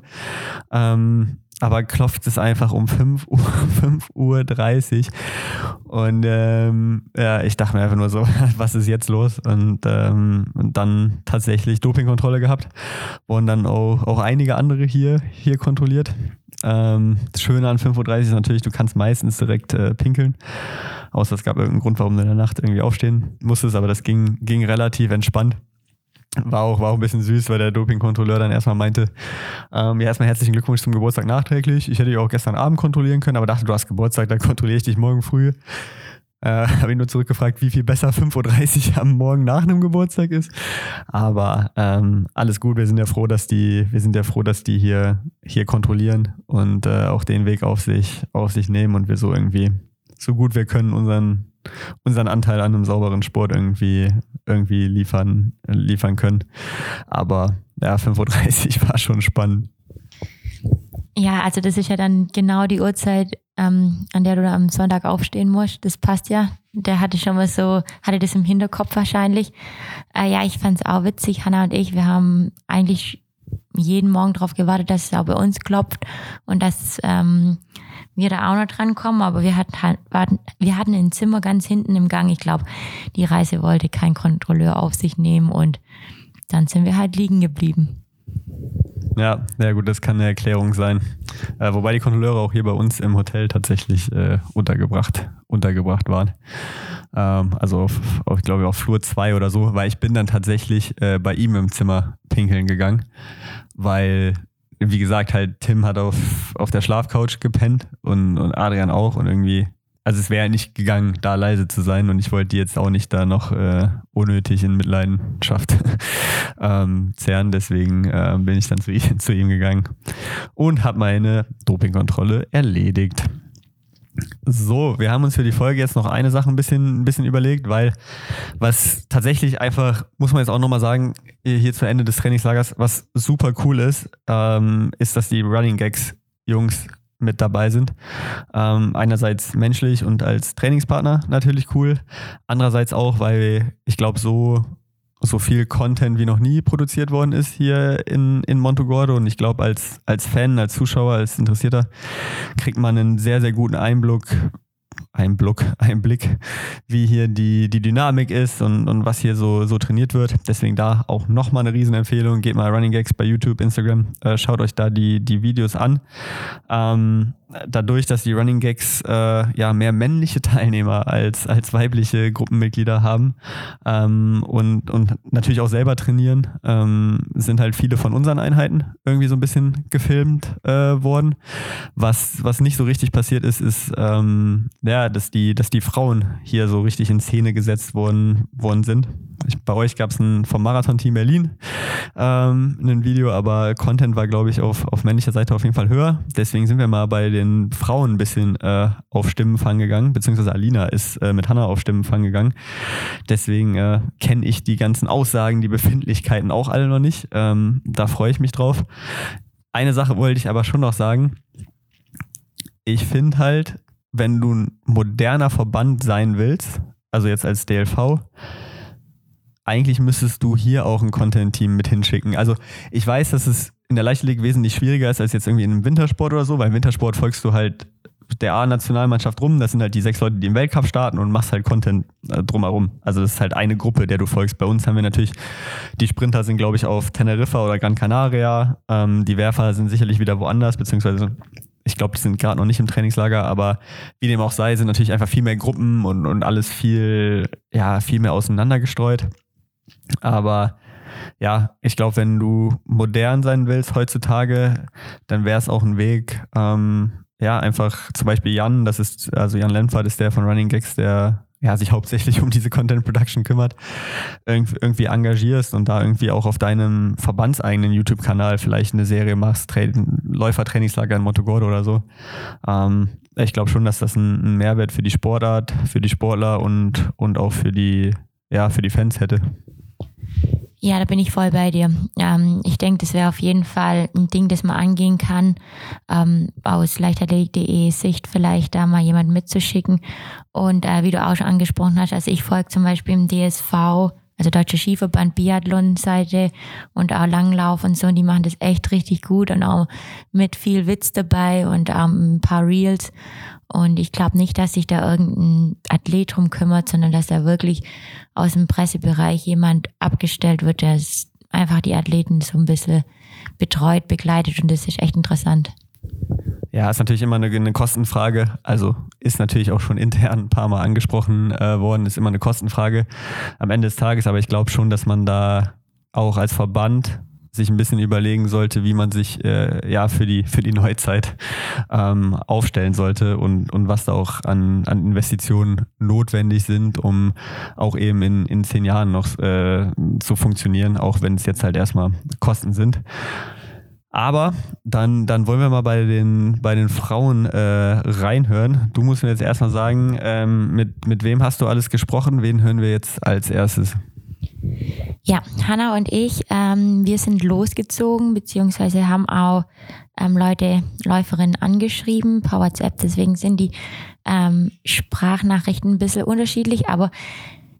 S1: Ähm, aber klopft es einfach um 5 Uhr, 5 Uhr 30. Und ähm, ja, ich dachte mir einfach nur so, was ist jetzt los? Und, ähm, und dann tatsächlich Dopingkontrolle gehabt. Wurden dann auch, auch einige andere hier, hier kontrolliert. Ähm, das Schöne an 5.30 Uhr ist natürlich, du kannst meistens direkt äh, pinkeln. Außer es gab irgendeinen Grund, warum du in der Nacht irgendwie aufstehen musstest, aber das ging, ging relativ entspannt. War auch, war auch ein bisschen süß, weil der Dopingkontrolleur dann erstmal meinte, ähm, ja, erstmal herzlichen Glückwunsch zum Geburtstag nachträglich. Ich hätte dich auch gestern Abend kontrollieren können, aber dachte, du hast Geburtstag, dann kontrolliere ich dich morgen früh. Äh, Habe ihn nur zurückgefragt, wie viel besser 5.30 Uhr am Morgen nach einem Geburtstag ist. Aber ähm, alles gut, wir sind ja froh, dass die, wir sind ja froh, dass die hier, hier kontrollieren und äh, auch den Weg auf sich, auf sich nehmen und wir so irgendwie so gut wir können unseren, unseren Anteil an einem sauberen Sport irgendwie, irgendwie liefern, liefern können. Aber ja, 5.30 Uhr war schon spannend.
S2: Ja, also das ist ja dann genau die Uhrzeit, ähm, an der du am Sonntag aufstehen musst. Das passt ja. Der hatte schon mal so, hatte das im Hinterkopf wahrscheinlich. Äh, ja, ich fand es auch witzig. Hanna und ich, wir haben eigentlich jeden Morgen darauf gewartet, dass es auch bei uns klopft und dass ähm, wir da auch noch dran kommen, aber wir hatten, halt, wir hatten ein Zimmer ganz hinten im Gang. Ich glaube, die Reise wollte kein Kontrolleur auf sich nehmen und dann sind wir halt liegen geblieben.
S1: Ja, ja gut, das kann eine Erklärung sein. Äh, wobei die Kontrolleure auch hier bei uns im Hotel tatsächlich äh, untergebracht, untergebracht waren. Ähm, also auf, auf, ich glaube, auf Flur 2 oder so, weil ich bin dann tatsächlich äh, bei ihm im Zimmer pinkeln gegangen, weil wie gesagt, halt Tim hat auf, auf der Schlafcouch gepennt und, und Adrian auch und irgendwie, also es wäre nicht gegangen, da leise zu sein und ich wollte die jetzt auch nicht da noch äh, unnötig in Mitleidenschaft ähm, zerren, deswegen äh, bin ich dann zu, zu ihm gegangen und habe meine Dopingkontrolle erledigt. So, wir haben uns für die Folge jetzt noch eine Sache ein bisschen, ein bisschen überlegt, weil was tatsächlich einfach, muss man jetzt auch nochmal sagen, hier zu Ende des Trainingslagers, was super cool ist, ähm, ist, dass die Running Gags Jungs mit dabei sind. Ähm, einerseits menschlich und als Trainingspartner natürlich cool. Andererseits auch, weil ich glaube, so so viel Content wie noch nie produziert worden ist hier in, in Montogordo. Und ich glaube, als, als Fan, als Zuschauer, als Interessierter kriegt man einen sehr, sehr guten Einblick, Einblick, Einblick, wie hier die, die Dynamik ist und, und was hier so, so trainiert wird. Deswegen da auch nochmal eine Riesenempfehlung. Geht mal Running Gags bei YouTube, Instagram, äh, schaut euch da die, die Videos an. Ähm, dadurch, dass die Running Gags äh, ja mehr männliche Teilnehmer als, als weibliche Gruppenmitglieder haben ähm, und, und natürlich auch selber trainieren, ähm, sind halt viele von unseren Einheiten irgendwie so ein bisschen gefilmt äh, worden. Was, was nicht so richtig passiert ist, ist, ähm, ja, dass die, dass die Frauen hier so richtig in Szene gesetzt worden, worden sind. Ich, bei euch gab es vom Marathon-Team Berlin ähm, ein Video, aber Content war, glaube ich, auf, auf männlicher Seite auf jeden Fall höher. Deswegen sind wir mal bei den Frauen ein bisschen äh, auf Stimmenfang gegangen, beziehungsweise Alina ist äh, mit Hanna auf Stimmenfang gegangen. Deswegen äh, kenne ich die ganzen Aussagen, die Befindlichkeiten auch alle noch nicht. Ähm, da freue ich mich drauf. Eine Sache wollte ich aber schon noch sagen. Ich finde halt, wenn du ein moderner Verband sein willst, also jetzt als DLV, eigentlich müsstest du hier auch ein Content-Team mit hinschicken. Also ich weiß, dass es in der Leichtathletik wesentlich schwieriger ist als jetzt irgendwie in einem Wintersport oder so, weil im Wintersport folgst du halt der A-Nationalmannschaft rum. Das sind halt die sechs Leute, die im Weltcup starten und machst halt Content äh, drumherum. Also das ist halt eine Gruppe, der du folgst. Bei uns haben wir natürlich, die Sprinter sind, glaube ich, auf Teneriffa oder Gran Canaria. Ähm, die Werfer sind sicherlich wieder woanders, beziehungsweise ich glaube, die sind gerade noch nicht im Trainingslager, aber wie dem auch sei, sind natürlich einfach viel mehr Gruppen und, und alles viel, ja, viel mehr auseinandergestreut. Aber ja, ich glaube, wenn du modern sein willst heutzutage, dann wäre es auch ein Weg, ähm, ja, einfach zum Beispiel Jan, das ist, also Jan Lempfert ist der von Running Gags, der ja, sich hauptsächlich um diese Content Production kümmert, irgendwie engagierst und da irgendwie auch auf deinem verbandseigenen YouTube-Kanal vielleicht eine Serie machst, Tra Läufertrainingslager in Montogordo oder so. Ähm, ich glaube schon, dass das ein, Mehrwert für die Sportart, für die Sportler und, und auch für die, ja, für die Fans hätte.
S2: Ja, da bin ich voll bei dir. Ähm, ich denke, das wäre auf jeden Fall ein Ding, das man angehen kann, ähm, aus leichtathletik.de Sicht vielleicht da mal jemanden mitzuschicken. Und äh, wie du auch schon angesprochen hast, also ich folge zum Beispiel im DSV, also Deutsche Skiverband Biathlon-Seite und auch Langlauf und so, und die machen das echt richtig gut und auch mit viel Witz dabei und ähm, ein paar Reels. Und ich glaube nicht, dass sich da irgendein Athlet drum kümmert, sondern dass da wirklich aus dem Pressebereich jemand abgestellt wird, der einfach die Athleten so ein bisschen betreut, begleitet und das ist echt interessant.
S1: Ja, ist natürlich immer eine, eine, Kostenfrage. Also ist natürlich auch schon intern ein paar Mal angesprochen äh, worden, ist immer eine Kostenfrage am Ende des Tages. Aber ich glaube schon, dass man da auch als Verband sich ein bisschen überlegen sollte, wie man sich äh, ja für die für die Neuzeit ähm, aufstellen sollte und und was da auch an, an Investitionen notwendig sind, um auch eben in, in zehn Jahren noch äh, zu funktionieren, auch wenn es jetzt halt erstmal Kosten sind. Aber dann, dann wollen wir mal bei den, bei den Frauen äh, reinhören. Du musst mir jetzt erstmal sagen, ähm, mit, mit wem hast du alles gesprochen? Wen hören wir jetzt als erstes?
S2: Ja, Hanna und ich, ähm, wir sind losgezogen, beziehungsweise haben auch ähm, Leute, Läuferinnen angeschrieben per WhatsApp. Deswegen sind die ähm, Sprachnachrichten ein bisschen unterschiedlich, aber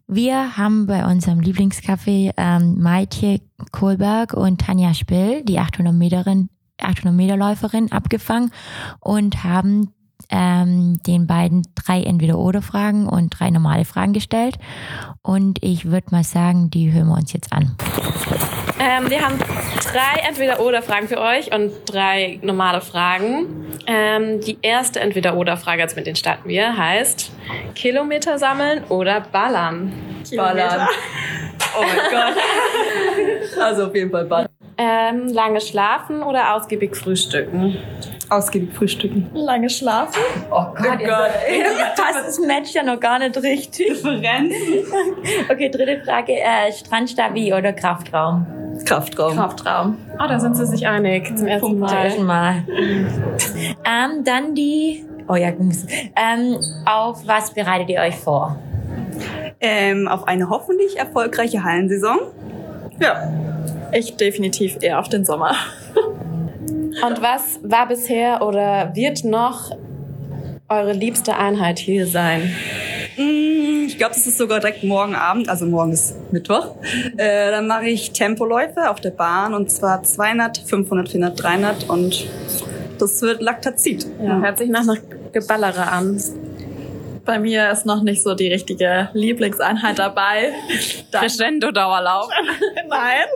S2: wir haben bei unserem Lieblingscafé ähm, Maitje Kohlberg und Tanja Spill, die 800 Meterin 800 Meter Läuferin, abgefangen und haben ähm, den beiden drei Entweder-Oder-Fragen und drei normale Fragen gestellt. Und ich würde mal sagen, die hören wir uns jetzt an.
S3: Ähm, wir haben drei Entweder-Oder-Fragen für euch und drei normale Fragen. Ähm, die erste Entweder-Oder-Frage, also mit denen starten wir, heißt Kilometer sammeln oder ballern?
S4: Kilometer. Ballern. Oh mein Gott. Also auf jeden Fall ballern.
S3: Ähm, lange schlafen oder ausgiebig frühstücken?
S4: Ausgiebig frühstücken.
S3: Lange schlafen?
S2: Oh Gott, oh Gott. das ist Match ja noch gar nicht richtig.
S4: Differenz.
S2: okay, dritte Frage. Äh, Strandstabi oder Kraftraum?
S4: Kraftraum.
S3: Kraftraum. Oh, da sind sie sich einig zum ersten Mal.
S2: Mal. ähm, dann die, oh ja, ähm, auf was bereitet ihr euch vor?
S4: Ähm, auf eine hoffentlich erfolgreiche Hallensaison.
S3: Ja. Ich definitiv eher auf den Sommer. Und was war bisher oder wird noch eure liebste Einheit hier sein?
S4: Mm, ich glaube, das ist sogar direkt morgen Abend, also morgen ist Mittwoch. Äh, dann mache ich Tempoläufe auf der Bahn und zwar 200, 500, 400, 300 und das wird Laktazid.
S3: Ja, hört sich nach einer Geballere an.
S5: Bei mir ist noch nicht so die richtige Lieblingseinheit dabei.
S3: Crescendo-Dauerlauf?
S5: Nein,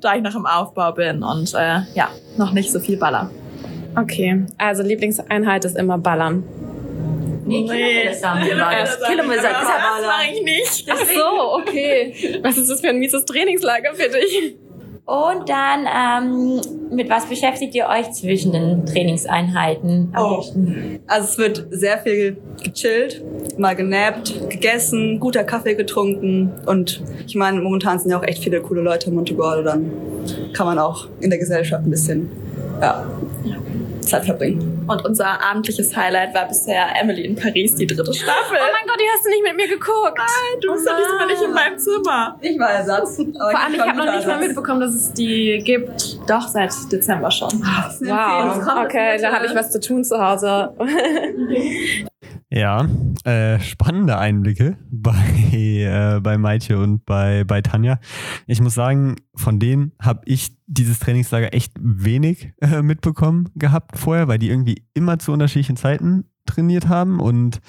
S5: da ich noch im Aufbau bin und äh, ja, noch nicht so viel baller.
S3: Okay, also Lieblingseinheit ist immer Ballern.
S2: Nee, Kilometer sammeln.
S5: Kilometer das mache ich nicht.
S3: Ach so, okay. Was ist das für ein mieses Trainingslager für dich?
S2: Und dann, ähm, mit was beschäftigt ihr euch zwischen den Trainingseinheiten oh.
S4: Also es wird sehr viel gechillt, mal genappt, gegessen, guter Kaffee getrunken und ich meine, momentan sind ja auch echt viele coole Leute in Montegordo, dann kann man auch in der Gesellschaft ein bisschen, ja. ja. Zeit verbringen.
S5: Und unser abendliches Highlight war bisher Emily in Paris, die dritte Staffel.
S3: Oh mein Gott, die hast du nicht mit mir geguckt.
S5: Nein, du bist oh doch nicht in meinem Zimmer.
S4: Ich war Ersatz.
S3: Vor allem, ich habe noch nicht mal mitbekommen, dass es die gibt.
S5: Doch, seit Dezember schon.
S3: Wow, okay, da habe ich was zu tun zu Hause.
S1: Ja, äh, spannende Einblicke bei, äh, bei Maitje und bei, bei Tanja. Ich muss sagen, von denen habe ich dieses Trainingslager echt wenig äh, mitbekommen gehabt vorher, weil die irgendwie immer zu unterschiedlichen Zeiten trainiert haben und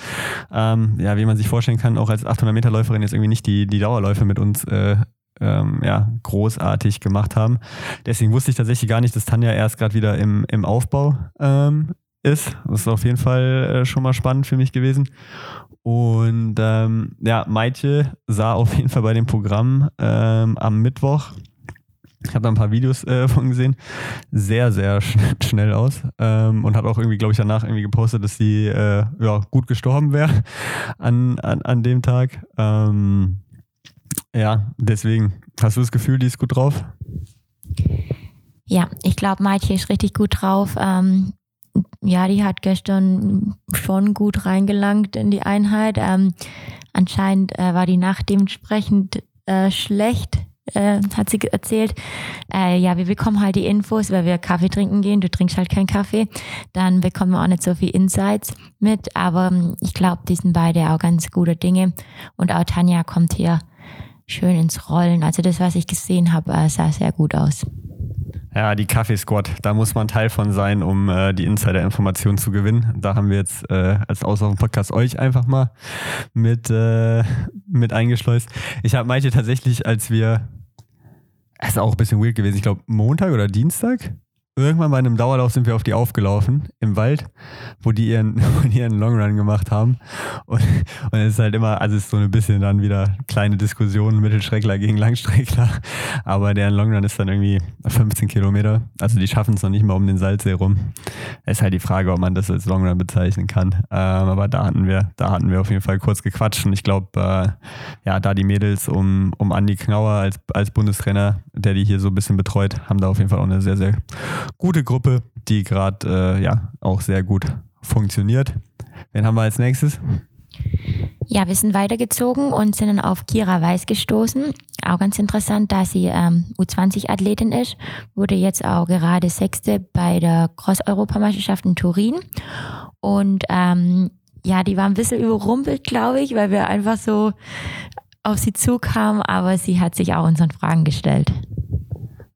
S1: ähm, ja, wie man sich vorstellen kann, auch als 800 Meter Läuferin jetzt irgendwie nicht die, die Dauerläufe mit uns äh, ähm, ja, großartig gemacht haben. Deswegen wusste ich tatsächlich gar nicht, dass Tanja erst gerade wieder im, im Aufbau ähm, ist. Das ist auf jeden Fall äh, schon mal spannend für mich gewesen. Und ähm, ja, Maitje sah auf jeden Fall bei dem Programm ähm, am Mittwoch, ich habe da ein paar Videos äh, von gesehen, sehr, sehr sch schnell aus. Ähm, und hat auch irgendwie, glaube ich, danach irgendwie gepostet, dass sie äh, ja, gut gestorben wäre an, an, an dem Tag. Ähm, ja, deswegen, hast du das Gefühl, die ist gut drauf?
S2: Ja, ich glaube, Maitje ist richtig gut drauf. Ähm, ja, die hat gestern schon gut reingelangt in die Einheit. Ähm, anscheinend äh, war die Nacht dementsprechend äh, schlecht, äh, hat sie erzählt. Äh, ja, wir bekommen halt die Infos, weil wir Kaffee trinken gehen. Du trinkst halt keinen Kaffee. Dann bekommen wir auch nicht so viel Insights mit. Aber ähm, ich glaube, die sind beide auch ganz gute Dinge. Und auch Tanja kommt hier schön ins Rollen. Also das, was ich gesehen habe, äh, sah sehr gut aus.
S1: Ja, die Kaffee-Squad, da muss man Teil von sein, um äh, die Insider-Informationen zu gewinnen. Da haben wir jetzt äh, als Auslaufen-Podcast euch einfach mal mit, äh, mit eingeschleust. Ich habe Maite tatsächlich, als wir, es ist auch ein bisschen weird gewesen, ich glaube Montag oder Dienstag, irgendwann bei einem Dauerlauf sind wir auf die aufgelaufen im Wald, wo die ihren, wo die ihren Longrun gemacht haben. Und, und es ist halt immer, also es ist so ein bisschen dann wieder kleine Diskussionen, Mittelstreckler gegen Langstreckler. Aber deren Longrun ist dann irgendwie 15 Kilometer. Also die schaffen es noch nicht mal um den Salzsee rum. Ist halt die Frage, ob man das als Longrun bezeichnen kann. Ähm, aber da hatten wir, da hatten wir auf jeden Fall kurz gequatscht. Und ich glaube, äh, ja, da die Mädels um, um Andi Knauer als, als Bundestrainer, der die hier so ein bisschen betreut, haben da auf jeden Fall auch eine sehr, sehr gute Gruppe, die gerade äh, ja auch sehr gut funktioniert. Wen haben wir als nächstes?
S2: Ja, wir sind weitergezogen und sind dann auf Kira Weiß gestoßen. Auch ganz interessant, da sie ähm, U20-Athletin ist, wurde jetzt auch gerade Sechste bei der Cross-Europameisterschaft in Turin. Und ähm, ja, die war ein bisschen überrumpelt, glaube ich, weil wir einfach so auf sie zukamen, aber sie hat sich auch unseren Fragen gestellt.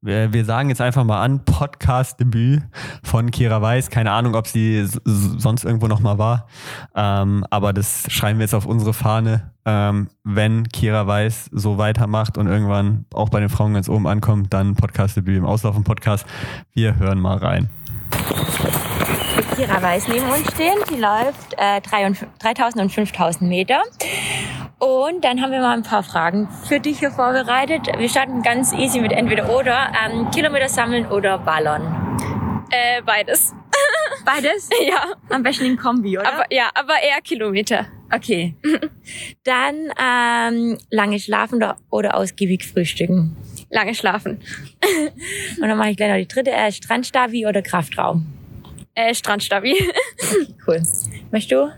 S1: Wir, wir sagen jetzt einfach mal an, Podcast-Debüt von Kira Weiß. Keine Ahnung, ob sie sonst irgendwo nochmal war. Ähm, aber das schreiben wir jetzt auf unsere Fahne. Ähm, wenn Kira Weiß so weitermacht und irgendwann auch bei den Frauen ganz oben ankommt, dann Podcast-Debüt im Auslaufen-Podcast. Wir hören mal rein.
S2: Kira Weiß neben uns stehen. Sie läuft äh, 3000 und 5000 Meter. Und dann haben wir mal ein paar Fragen für dich hier vorbereitet. Wir starten ganz easy mit entweder oder. Ähm, Kilometer sammeln oder ballern?
S3: Äh, beides.
S2: Beides?
S3: ja.
S2: Am besten in Kombi, oder?
S3: Aber, ja, aber eher Kilometer.
S2: Okay. dann ähm, lange schlafen oder ausgiebig frühstücken?
S3: Lange schlafen.
S2: Und dann mache ich gleich noch die dritte. Äh, Strandstabi oder Kraftraum?
S3: Äh, Strandstabi.
S2: cool. Möchtest du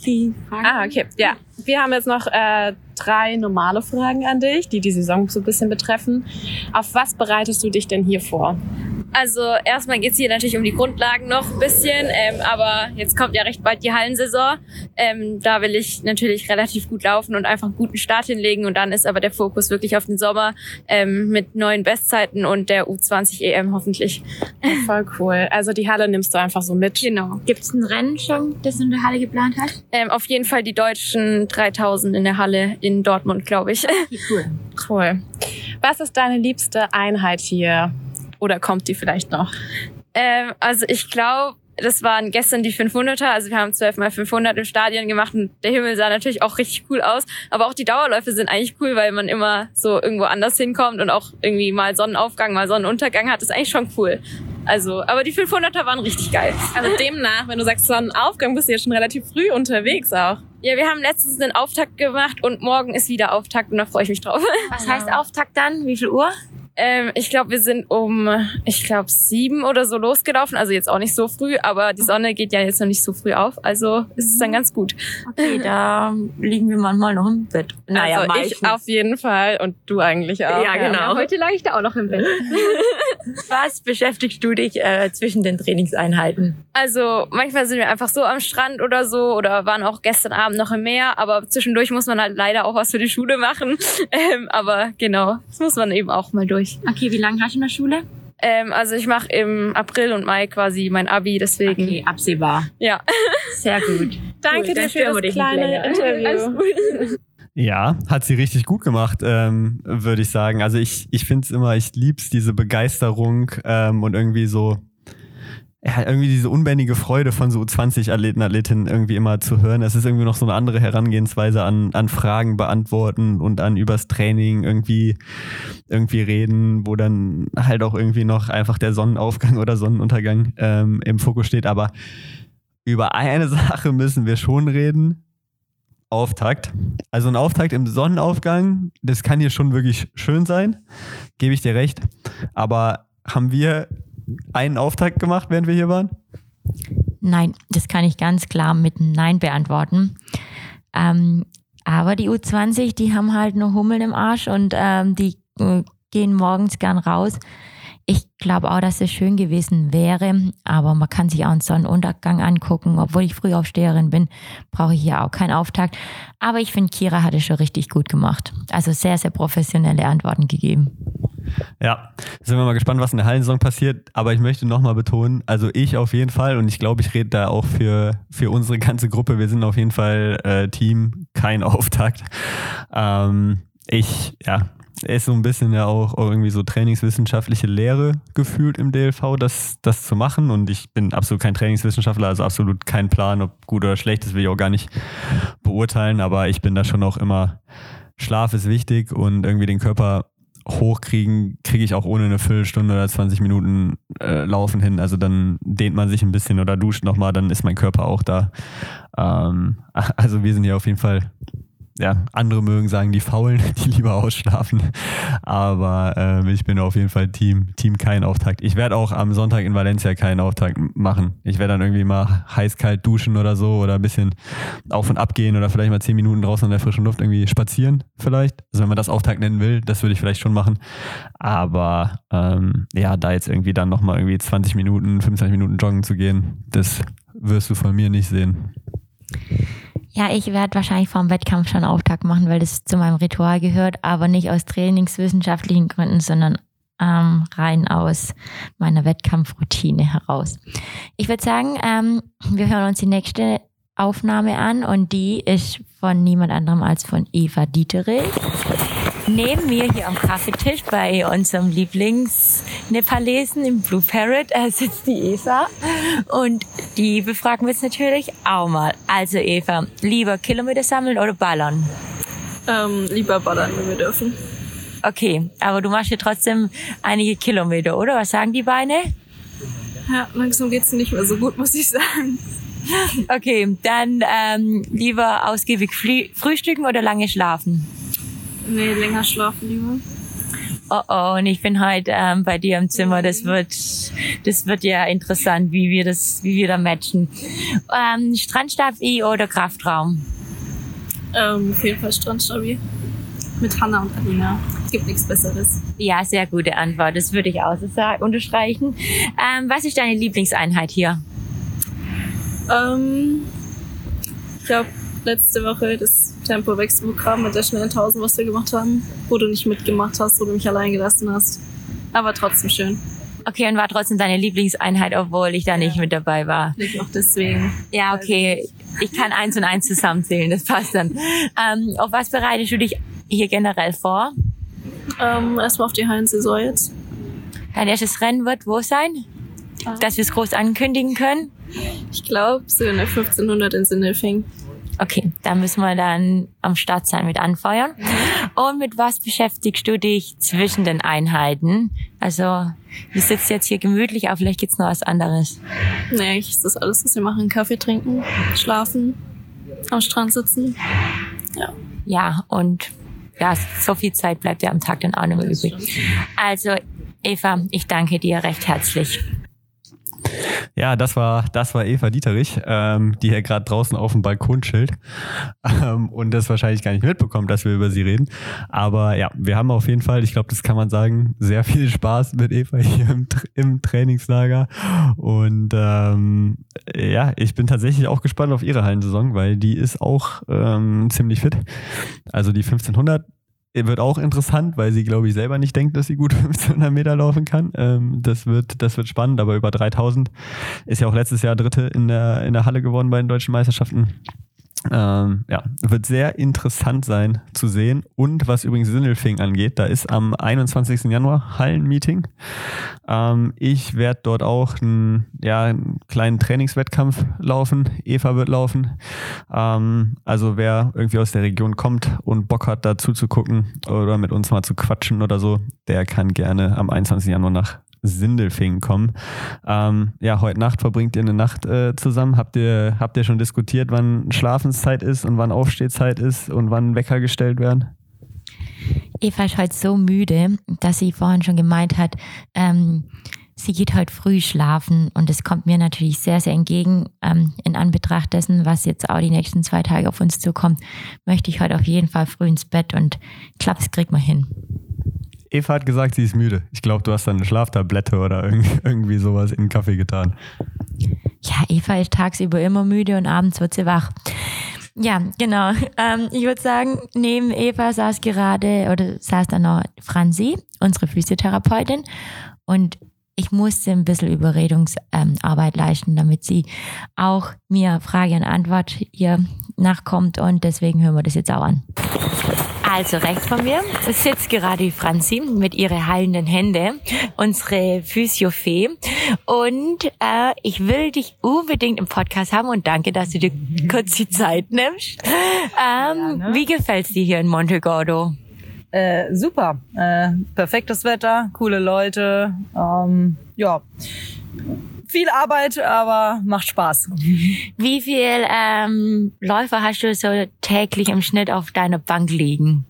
S2: die Fragen?
S3: Ah, okay. Ja. Wir haben jetzt noch äh, drei normale Fragen an dich, die die Saison so ein bisschen betreffen. Auf was bereitest du dich denn hier vor? Also erstmal geht's hier natürlich um die Grundlagen noch ein bisschen, ähm, aber jetzt kommt ja recht bald die Hallensaison. Ähm, da will ich natürlich relativ gut laufen und einfach einen guten Start hinlegen und dann ist aber der Fokus wirklich auf den Sommer ähm, mit neuen Bestzeiten und der U20 EM hoffentlich.
S5: Voll cool. Also die Halle nimmst du einfach so mit.
S3: Genau.
S2: Gibt's ein Rennen schon, das du in der Halle geplant hast?
S3: Ähm, auf jeden Fall die deutschen 3000 in der Halle in Dortmund, glaube ich.
S2: Okay, cool.
S5: Cool. Was ist deine liebste Einheit hier? Oder kommt die vielleicht noch?
S3: Ähm, also ich glaube, das waren gestern die 500er. Also wir haben 12 mal 500 im Stadion gemacht und der Himmel sah natürlich auch richtig cool aus. Aber auch die Dauerläufe sind eigentlich cool, weil man immer so irgendwo anders hinkommt und auch irgendwie mal Sonnenaufgang, mal Sonnenuntergang hat. Das ist eigentlich schon cool. Also, aber die 500er waren richtig geil.
S5: Also demnach, wenn du sagst Sonnenaufgang, bist du ja schon relativ früh unterwegs auch.
S3: Ja, wir haben letztens einen Auftakt gemacht und morgen ist wieder Auftakt und da freue ich mich drauf.
S2: Was heißt Auftakt dann? Wie viel Uhr?
S6: Ähm, ich glaube, wir sind um, ich glaube, sieben oder so losgelaufen. Also jetzt auch nicht so früh, aber die Sonne geht ja jetzt noch nicht so früh auf. Also ist es dann ganz gut.
S2: Okay, da liegen wir manchmal noch im Bett. Naja,
S6: also ich auf jeden Fall und du eigentlich auch.
S2: Ja, genau.
S6: heute lag ich da auch noch im Bett.
S2: Was beschäftigst du dich äh, zwischen den Trainingseinheiten?
S6: Also manchmal sind wir einfach so am Strand oder so oder waren auch gestern Abend noch im Meer, aber zwischendurch muss man halt leider auch was für die Schule machen. Ähm, aber genau, das muss man eben auch mal durch.
S2: Okay, wie lange hast du in der Schule?
S6: Ähm, also ich mache im April und Mai quasi mein Abi, deswegen.
S2: Okay, absehbar.
S6: Ja.
S2: Sehr gut.
S6: Danke
S2: Cool,
S6: dir für das kleine. Interview.
S2: Alles gut.
S1: Ja, hat sie richtig gut gemacht, ähm, würde ich sagen. Also ich, ich finde es immer, ich lieb's, diese Begeisterung ähm, und irgendwie so, ja, irgendwie diese unbändige Freude von so 20 Athleten, Athletinnen irgendwie immer zu hören. Es ist irgendwie noch so eine andere Herangehensweise an, an Fragen beantworten und an übers Training irgendwie, irgendwie reden, wo dann halt auch irgendwie noch einfach der Sonnenaufgang oder Sonnenuntergang ähm, im Fokus steht. Aber über eine Sache müssen wir schon reden. Auftakt. Also ein Auftakt im Sonnenaufgang, das kann hier schon wirklich schön sein, gebe ich dir recht. Aber haben wir einen Auftakt gemacht, während wir hier waren?
S2: Nein, das kann ich ganz klar mit Nein beantworten. Ähm, aber die U20, die haben halt nur Hummeln im Arsch und ähm, die äh, gehen morgens gern raus. Ich glaube auch, dass es schön gewesen wäre, aber man kann sich auch einen Sonnenuntergang angucken. Obwohl ich Frühaufsteherin bin, brauche ich hier auch keinen Auftakt. Aber ich finde, Kira hat es schon richtig gut gemacht. Also sehr, sehr professionelle Antworten gegeben.
S1: Ja, sind wir mal gespannt, was in der Hallensaison passiert. Aber ich möchte nochmal betonen, also ich auf jeden Fall und ich glaube, ich rede da auch für, für unsere ganze Gruppe. Wir sind auf jeden Fall äh, Team, kein Auftakt. Ähm, ich, ja, ist so ein bisschen ja auch, irgendwie so trainingswissenschaftliche Lehre gefühlt im DLV, das, das zu machen. Und ich bin absolut kein Trainingswissenschaftler, also absolut kein Plan, ob gut oder schlecht, das will ich auch gar nicht beurteilen. Aber ich bin da schon auch immer, Schlaf ist wichtig und irgendwie den Körper hochkriegen, kriege ich auch ohne eine Viertelstunde oder 20 Minuten äh, Laufen hin. Also dann dehnt man sich ein bisschen oder duscht nochmal, dann ist mein Körper auch da. Ähm, also wir sind hier auf jeden Fall, ja, andere mögen sagen, die Faulen, die lieber ausschlafen. Aber ähm, ich bin auf jeden Fall Team, Team kein Auftakt. Ich werde auch am Sonntag in Valencia keinen Auftakt machen. Ich werde dann irgendwie mal heiß-kalt duschen oder so oder ein bisschen auf und ab gehen oder vielleicht mal 10 Minuten draußen in der frischen Luft irgendwie spazieren vielleicht. Also wenn man das Auftakt nennen will, das würde ich vielleicht schon machen. Aber ähm, ja, da jetzt irgendwie dann nochmal irgendwie 20 Minuten, 25 Minuten joggen zu gehen, das wirst du von mir nicht sehen.
S2: Ja, ich werde wahrscheinlich vor dem Wettkampf schon Auftakt machen, weil das zu meinem Ritual gehört, aber nicht aus trainingswissenschaftlichen Gründen, sondern ähm, rein aus meiner Wettkampfroutine heraus. Ich würde sagen, ähm, wir hören uns die nächste Aufnahme an und die ist von niemand anderem als von Eva Dieterich. Neben mir hier am Kaffeetisch bei unserem Lieblings-Nepalesen im Blue Parrot äh, sitzt die Eva und die befragen wir jetzt natürlich auch mal. Also Eva, lieber Kilometer sammeln oder ballern?
S7: Ähm, lieber ballern, wenn wir dürfen.
S2: Okay, aber du machst hier trotzdem einige Kilometer, oder? Was sagen die Beine?
S7: Ja, langsam geht's nicht mehr so gut, muss ich sagen.
S2: Okay, dann ähm, lieber ausgiebig frühstücken oder lange schlafen?
S7: Nee, länger schlafen lieber.
S2: Oh oh, und ich bin heute ähm, bei dir im Zimmer. Das wird, das wird ja interessant, wie wir das, wie wir da matchen. Ähm, Strandstabi oder Kraftraum?
S7: Ähm, auf jeden Fall Strandstabi. Mit Hanna und Alina. Gibt nichts Besseres.
S2: Ja, sehr gute Antwort. Das würde ich auch so sagen, unterstreichen. Ähm, was ist deine Lieblingseinheit hier?
S7: Ähm, ich habe letzte Woche das Tempo-Wechselprogramm mit der schnellen 1000, was wir gemacht haben, wo du nicht mitgemacht hast, wo du mich allein gelassen hast. Aber trotzdem schön.
S2: Okay, und war trotzdem deine Lieblingseinheit, obwohl ich da nicht mit dabei war.
S7: Nicht auch deswegen.
S2: Ja, okay. Ich kann eins und eins zusammenzählen, das passt dann. Ähm, auf was bereitest du dich hier generell vor?
S7: Ähm, erstmal auf die Hallensaison jetzt.
S2: Dein erstes Rennen wird wo sein? Dass wir es groß ankündigen können?
S7: Ich glaube, so in der 1500 in Sindelfing.
S2: Okay, da müssen wir dann am Start sein mit anfeuern. Und mit was beschäftigst du dich zwischen den Einheiten? Also, wir sitzen jetzt hier gemütlich, aber vielleicht gibt's noch was anderes.
S7: Nee, ist das alles, was wir machen. Kaffee trinken, schlafen, am Strand sitzen. Ja.
S2: Ja, und ja, so viel Zeit bleibt ja am Tag dann auch nicht mehr übrig. Also Eva, ich danke dir recht herzlich.
S1: Ja, das war, das war Eva Dieterich, ähm, die hier gerade draußen auf dem Balkon chillt ähm, und das wahrscheinlich gar nicht mitbekommt, dass wir über sie reden. Aber ja, wir haben auf jeden Fall, ich glaube, das kann man sagen, sehr viel Spaß mit Eva hier im, im Trainingslager. Und ähm, ja, ich bin tatsächlich auch gespannt auf ihre Hallensaison, weil die ist auch ähm, ziemlich fit. Also die 1500 wird auch interessant, weil sie, glaube ich, selber nicht denkt, dass sie gut 1500 Meter laufen kann. Ähm, das, wird, das wird spannend, aber über 3000 ist ja auch letztes Jahr Dritte in der, in der Halle geworden bei den deutschen Meisterschaften. Ähm, ja, wird sehr interessant sein zu sehen. Und was übrigens Sindelfing angeht, da ist am 21. Januar Hallenmeeting. Ähm, ich werde dort auch einen, ja, einen kleinen Trainingswettkampf laufen. Eva wird laufen. Ähm, also wer irgendwie aus der Region kommt und Bock hat, dazu zu gucken oder mit uns mal zu quatschen oder so, der kann gerne am 21. Januar nach Sindelfingen kommen. Ähm, ja, heute Nacht verbringt ihr eine Nacht äh, zusammen. Habt ihr, habt ihr schon diskutiert, wann Schlafenszeit ist und wann Aufstehzeit ist und wann Wecker gestellt werden?
S2: Eva ist heute so müde, dass sie vorhin schon gemeint hat, ähm, sie geht heute früh schlafen und das kommt mir natürlich sehr, sehr entgegen. Ähm, in Anbetracht dessen, was jetzt auch die nächsten zwei Tage auf uns zukommt, möchte ich heute auf jeden Fall früh ins Bett und das kriegt man hin.
S1: Eva hat gesagt, sie ist müde. Ich glaube, du hast dann eine Schlaftablette oder irgendwie sowas in den Kaffee getan.
S2: Ja, Eva ist tagsüber immer müde und abends wird sie wach. Ja, genau. Ähm, ich würde sagen, neben Eva saß gerade oder saß dann noch Franzi, unsere Physiotherapeutin. Und ich musste ein bisschen Überredungsarbeit ähm, leisten, damit sie auch mir Frage und Antwort hier nachkommt. Und deswegen hören wir das jetzt auch an. Also rechts von mir sitzt gerade die Franzi mit ihren heilenden Händen, unsere Physiofee. Und äh, ich will dich unbedingt im Podcast haben und danke, dass du dir kurz die Zeit nimmst. Ähm, wie gefällt's dir hier in Monte Gordo?
S8: Äh, super. Äh, perfektes Wetter, coole Leute. Ähm, ja. Viel Arbeit, aber macht Spaß.
S2: Wie viel ähm, Läufer hast du so täglich im Schnitt auf deiner Bank liegen?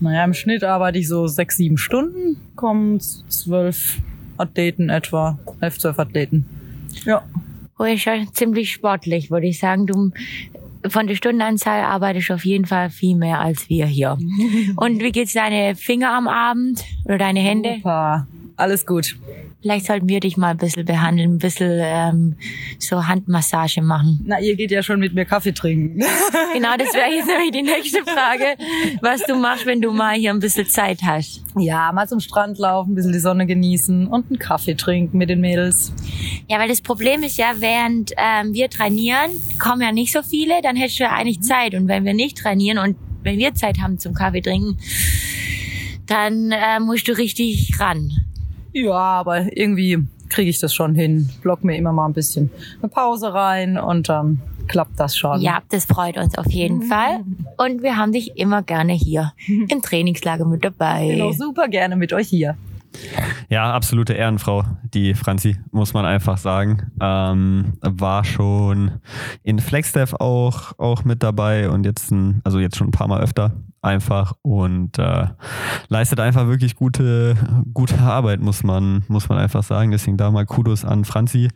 S8: Naja, im Schnitt arbeite ich so sechs, sieben Stunden, kommen zwölf Athleten etwa, elf, zwölf Athleten. Ja.
S2: Oh, ist schon ziemlich sportlich, würde ich sagen. Du von der Stundenanzahl arbeitest du auf jeden Fall viel mehr als wir hier. Und wie geht's deine Finger am Abend oder deine Hände?
S8: Super. Alles gut.
S2: Vielleicht sollten wir dich mal ein bisschen behandeln, ein bisschen ähm, so Handmassage machen.
S8: Na, ihr geht ja schon mit mir Kaffee trinken.
S2: Genau, das wäre jetzt nämlich die nächste Frage, was du machst, wenn du mal hier ein bisschen Zeit hast.
S8: Ja, mal zum Strand laufen, ein bisschen die Sonne genießen und einen Kaffee trinken mit den Mädels.
S2: Ja, weil das Problem ist ja, während ähm, wir trainieren, kommen ja nicht so viele, dann hättest du ja eigentlich Zeit. Und wenn wir nicht trainieren und wenn wir Zeit haben zum Kaffee trinken, dann äh, musst du richtig ran.
S8: Ja, aber irgendwie kriege ich das schon hin. Block mir immer mal ein bisschen eine Pause rein und dann klappt das schon.
S2: Ja, das freut uns auf jeden Fall. Und wir haben dich immer gerne hier im Trainingslager mit dabei.
S8: Genau, super gerne mit euch hier.
S1: Ja, absolute Ehrenfrau, die Franzi, muss man einfach sagen. Ähm, war schon in Flexdev auch, auch mit dabei und jetzt, ein, also jetzt schon ein paar Mal öfter einfach und äh, leistet einfach wirklich gute, gute Arbeit, muss man, muss man einfach sagen. Deswegen da mal Kudos an Franzi.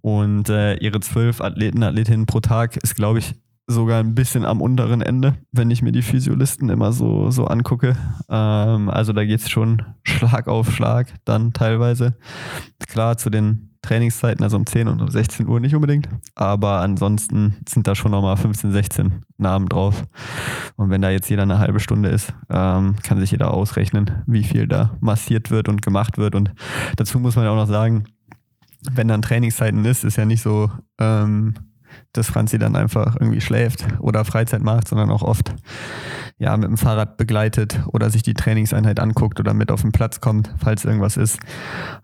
S1: Und äh, ihre zwölf Athleten, Athletinnen pro Tag ist, glaube ich, sogar ein bisschen am unteren Ende, wenn ich mir die Physiolisten immer so, so angucke. Ähm, also da geht es schon Schlag auf Schlag dann teilweise. Klar, zu den Trainingszeiten, also um 10 und um 16 Uhr nicht unbedingt. Aber ansonsten sind da schon nochmal 15, 16 Namen drauf. Und wenn da jetzt jeder eine halbe Stunde ist, ähm, kann sich jeder ausrechnen, wie viel da massiert wird und gemacht wird. Und dazu muss man ja auch noch sagen, wenn dann Trainingszeiten ist, ist ja nicht so, ähm, dass Franzi dann einfach irgendwie schläft oder Freizeit macht, sondern auch oft ja mit dem Fahrrad begleitet oder sich die Trainingseinheit anguckt oder mit auf den Platz kommt, falls irgendwas ist.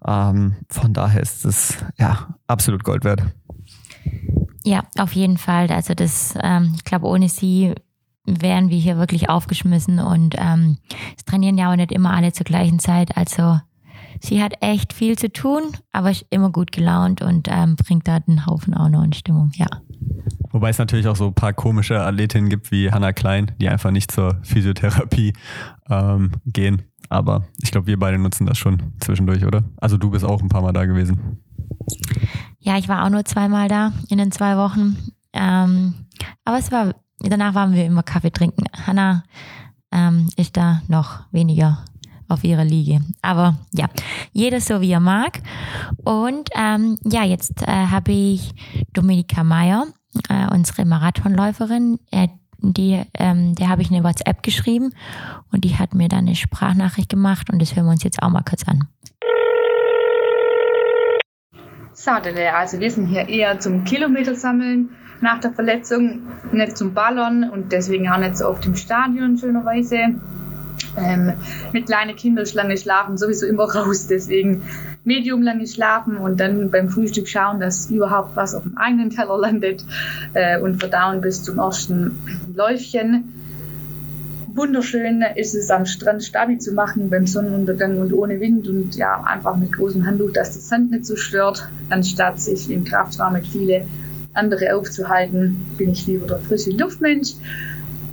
S1: Ähm, von daher ist es ja absolut Gold wert.
S2: Ja, auf jeden Fall. Also das, ähm, ich glaube, ohne sie wären wir hier wirklich aufgeschmissen und ähm, es trainieren ja auch nicht immer alle zur gleichen Zeit. Also sie hat echt viel zu tun, aber ist immer gut gelaunt und ähm, bringt da den Haufen auch noch in Stimmung, ja.
S1: Wobei es natürlich auch so ein paar komische Athletinnen gibt wie Hannah Klein, die einfach nicht zur Physiotherapie ähm, gehen. Aber ich glaube, wir beide nutzen das schon zwischendurch, oder? Also du bist auch ein paar Mal da gewesen.
S2: Ja, ich war auch nur zweimal da in den zwei Wochen. Ähm, aber es war, danach waren wir immer Kaffee trinken. Hannah ähm, ist da noch weniger auf ihrer Liege. Aber ja, jeder so wie er mag. Und ähm, ja, jetzt äh, habe ich Dominika Meyer, äh, unsere Marathonläuferin, äh, die, ähm, der habe ich eine WhatsApp geschrieben und die hat mir dann eine Sprachnachricht gemacht und das hören wir uns jetzt auch mal kurz an.
S9: Sadele, also wir sind hier eher zum Kilometer sammeln nach der Verletzung, nicht zum Ballern und deswegen auch nicht so oft im Stadion schönerweise. Ähm, mit kleinen Kindern lange schlafen sowieso immer raus, deswegen medium lange schlafen und dann beim Frühstück schauen, dass überhaupt was auf dem eigenen Teller landet äh, und verdauen bis zum ersten Läufchen. Wunderschön ist es am Strand Stabi zu machen beim Sonnenuntergang und ohne Wind und ja, einfach mit großem Handtuch, dass das Sand nicht so stört, anstatt sich im Kraftraum mit viele andere aufzuhalten, bin ich lieber der frische Luftmensch.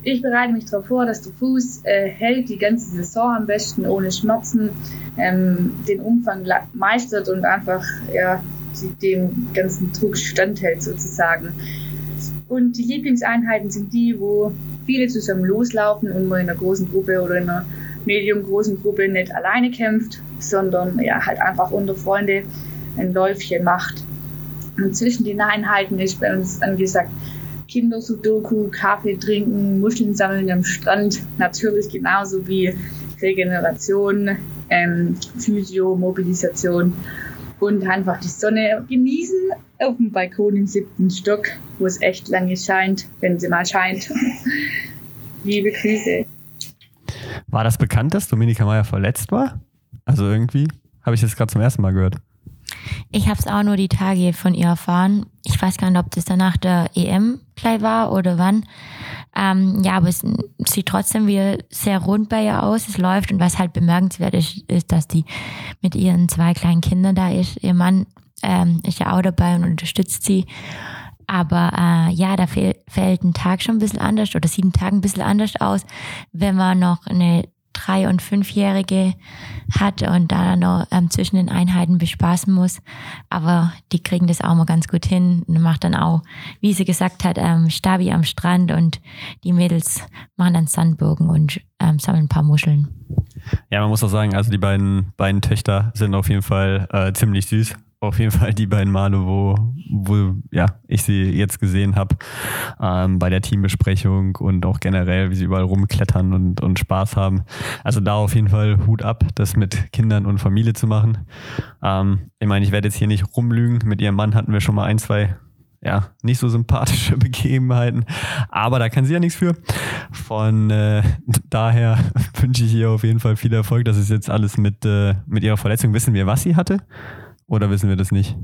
S9: Ich bereite mich darauf vor, dass der Fuß äh, hält die ganze Saison am besten ohne Schmerzen, ähm, den Umfang meistert und einfach ja, dem ganzen Druck standhält sozusagen. Und die Lieblingseinheiten sind die, wo viele zusammen loslaufen und man in einer großen Gruppe oder in einer medium-großen Gruppe nicht alleine kämpft, sondern ja, halt einfach unter Freunde ein Läufchen macht. Und zwischen den Einheiten ist bei uns angesagt Kinder-Sudoku, Kaffee trinken, Muscheln sammeln am Strand, natürlich genauso wie Regeneration, ähm, Physio, Mobilisation und einfach die Sonne genießen auf dem Balkon im siebten Stock, wo es echt lange scheint, wenn sie mal scheint. Liebe Grüße.
S1: War das bekannt, dass Dominika Meyer verletzt war? Also irgendwie habe ich das gerade zum ersten Mal gehört.
S2: Ich habe es auch nur die Tage von ihr erfahren. Ich weiß gar nicht, ob das danach der EM gleich war oder wann. Ähm, ja, aber es sieht trotzdem wie sehr rund bei ihr aus. Es läuft und was halt bemerkenswert ist, ist, dass die mit ihren zwei kleinen Kindern da ist. Ihr Mann ähm, ist ja auch dabei und unterstützt sie. Aber äh, ja, da fällt ein Tag schon ein bisschen anders oder sieht ein Tag ein bisschen anders aus, wenn man noch eine drei- und fünfjährige hat und da noch ähm, zwischen den Einheiten bespaßen muss. Aber die kriegen das auch mal ganz gut hin und macht dann auch, wie sie gesagt hat, ähm, Stabi am Strand und die Mädels machen dann Sandburgen und ähm, sammeln ein paar Muscheln.
S1: Ja, man muss auch sagen, also die beiden, beiden Töchter sind auf jeden Fall äh, ziemlich süß auf jeden Fall die beiden Male, wo, wo ja, ich sie jetzt gesehen habe, ähm, bei der Teambesprechung und auch generell, wie sie überall rumklettern und, und Spaß haben. Also da auf jeden Fall Hut ab, das mit Kindern und Familie zu machen. Ähm, ich meine, ich werde jetzt hier nicht rumlügen. Mit ihrem Mann hatten wir schon mal ein, zwei ja, nicht so sympathische Begebenheiten. Aber da kann sie ja nichts für. Von äh, daher wünsche ich ihr auf jeden Fall viel Erfolg. Das ist jetzt alles mit, äh, mit ihrer Verletzung. Wissen wir, was sie hatte? Oder wissen wir das nicht?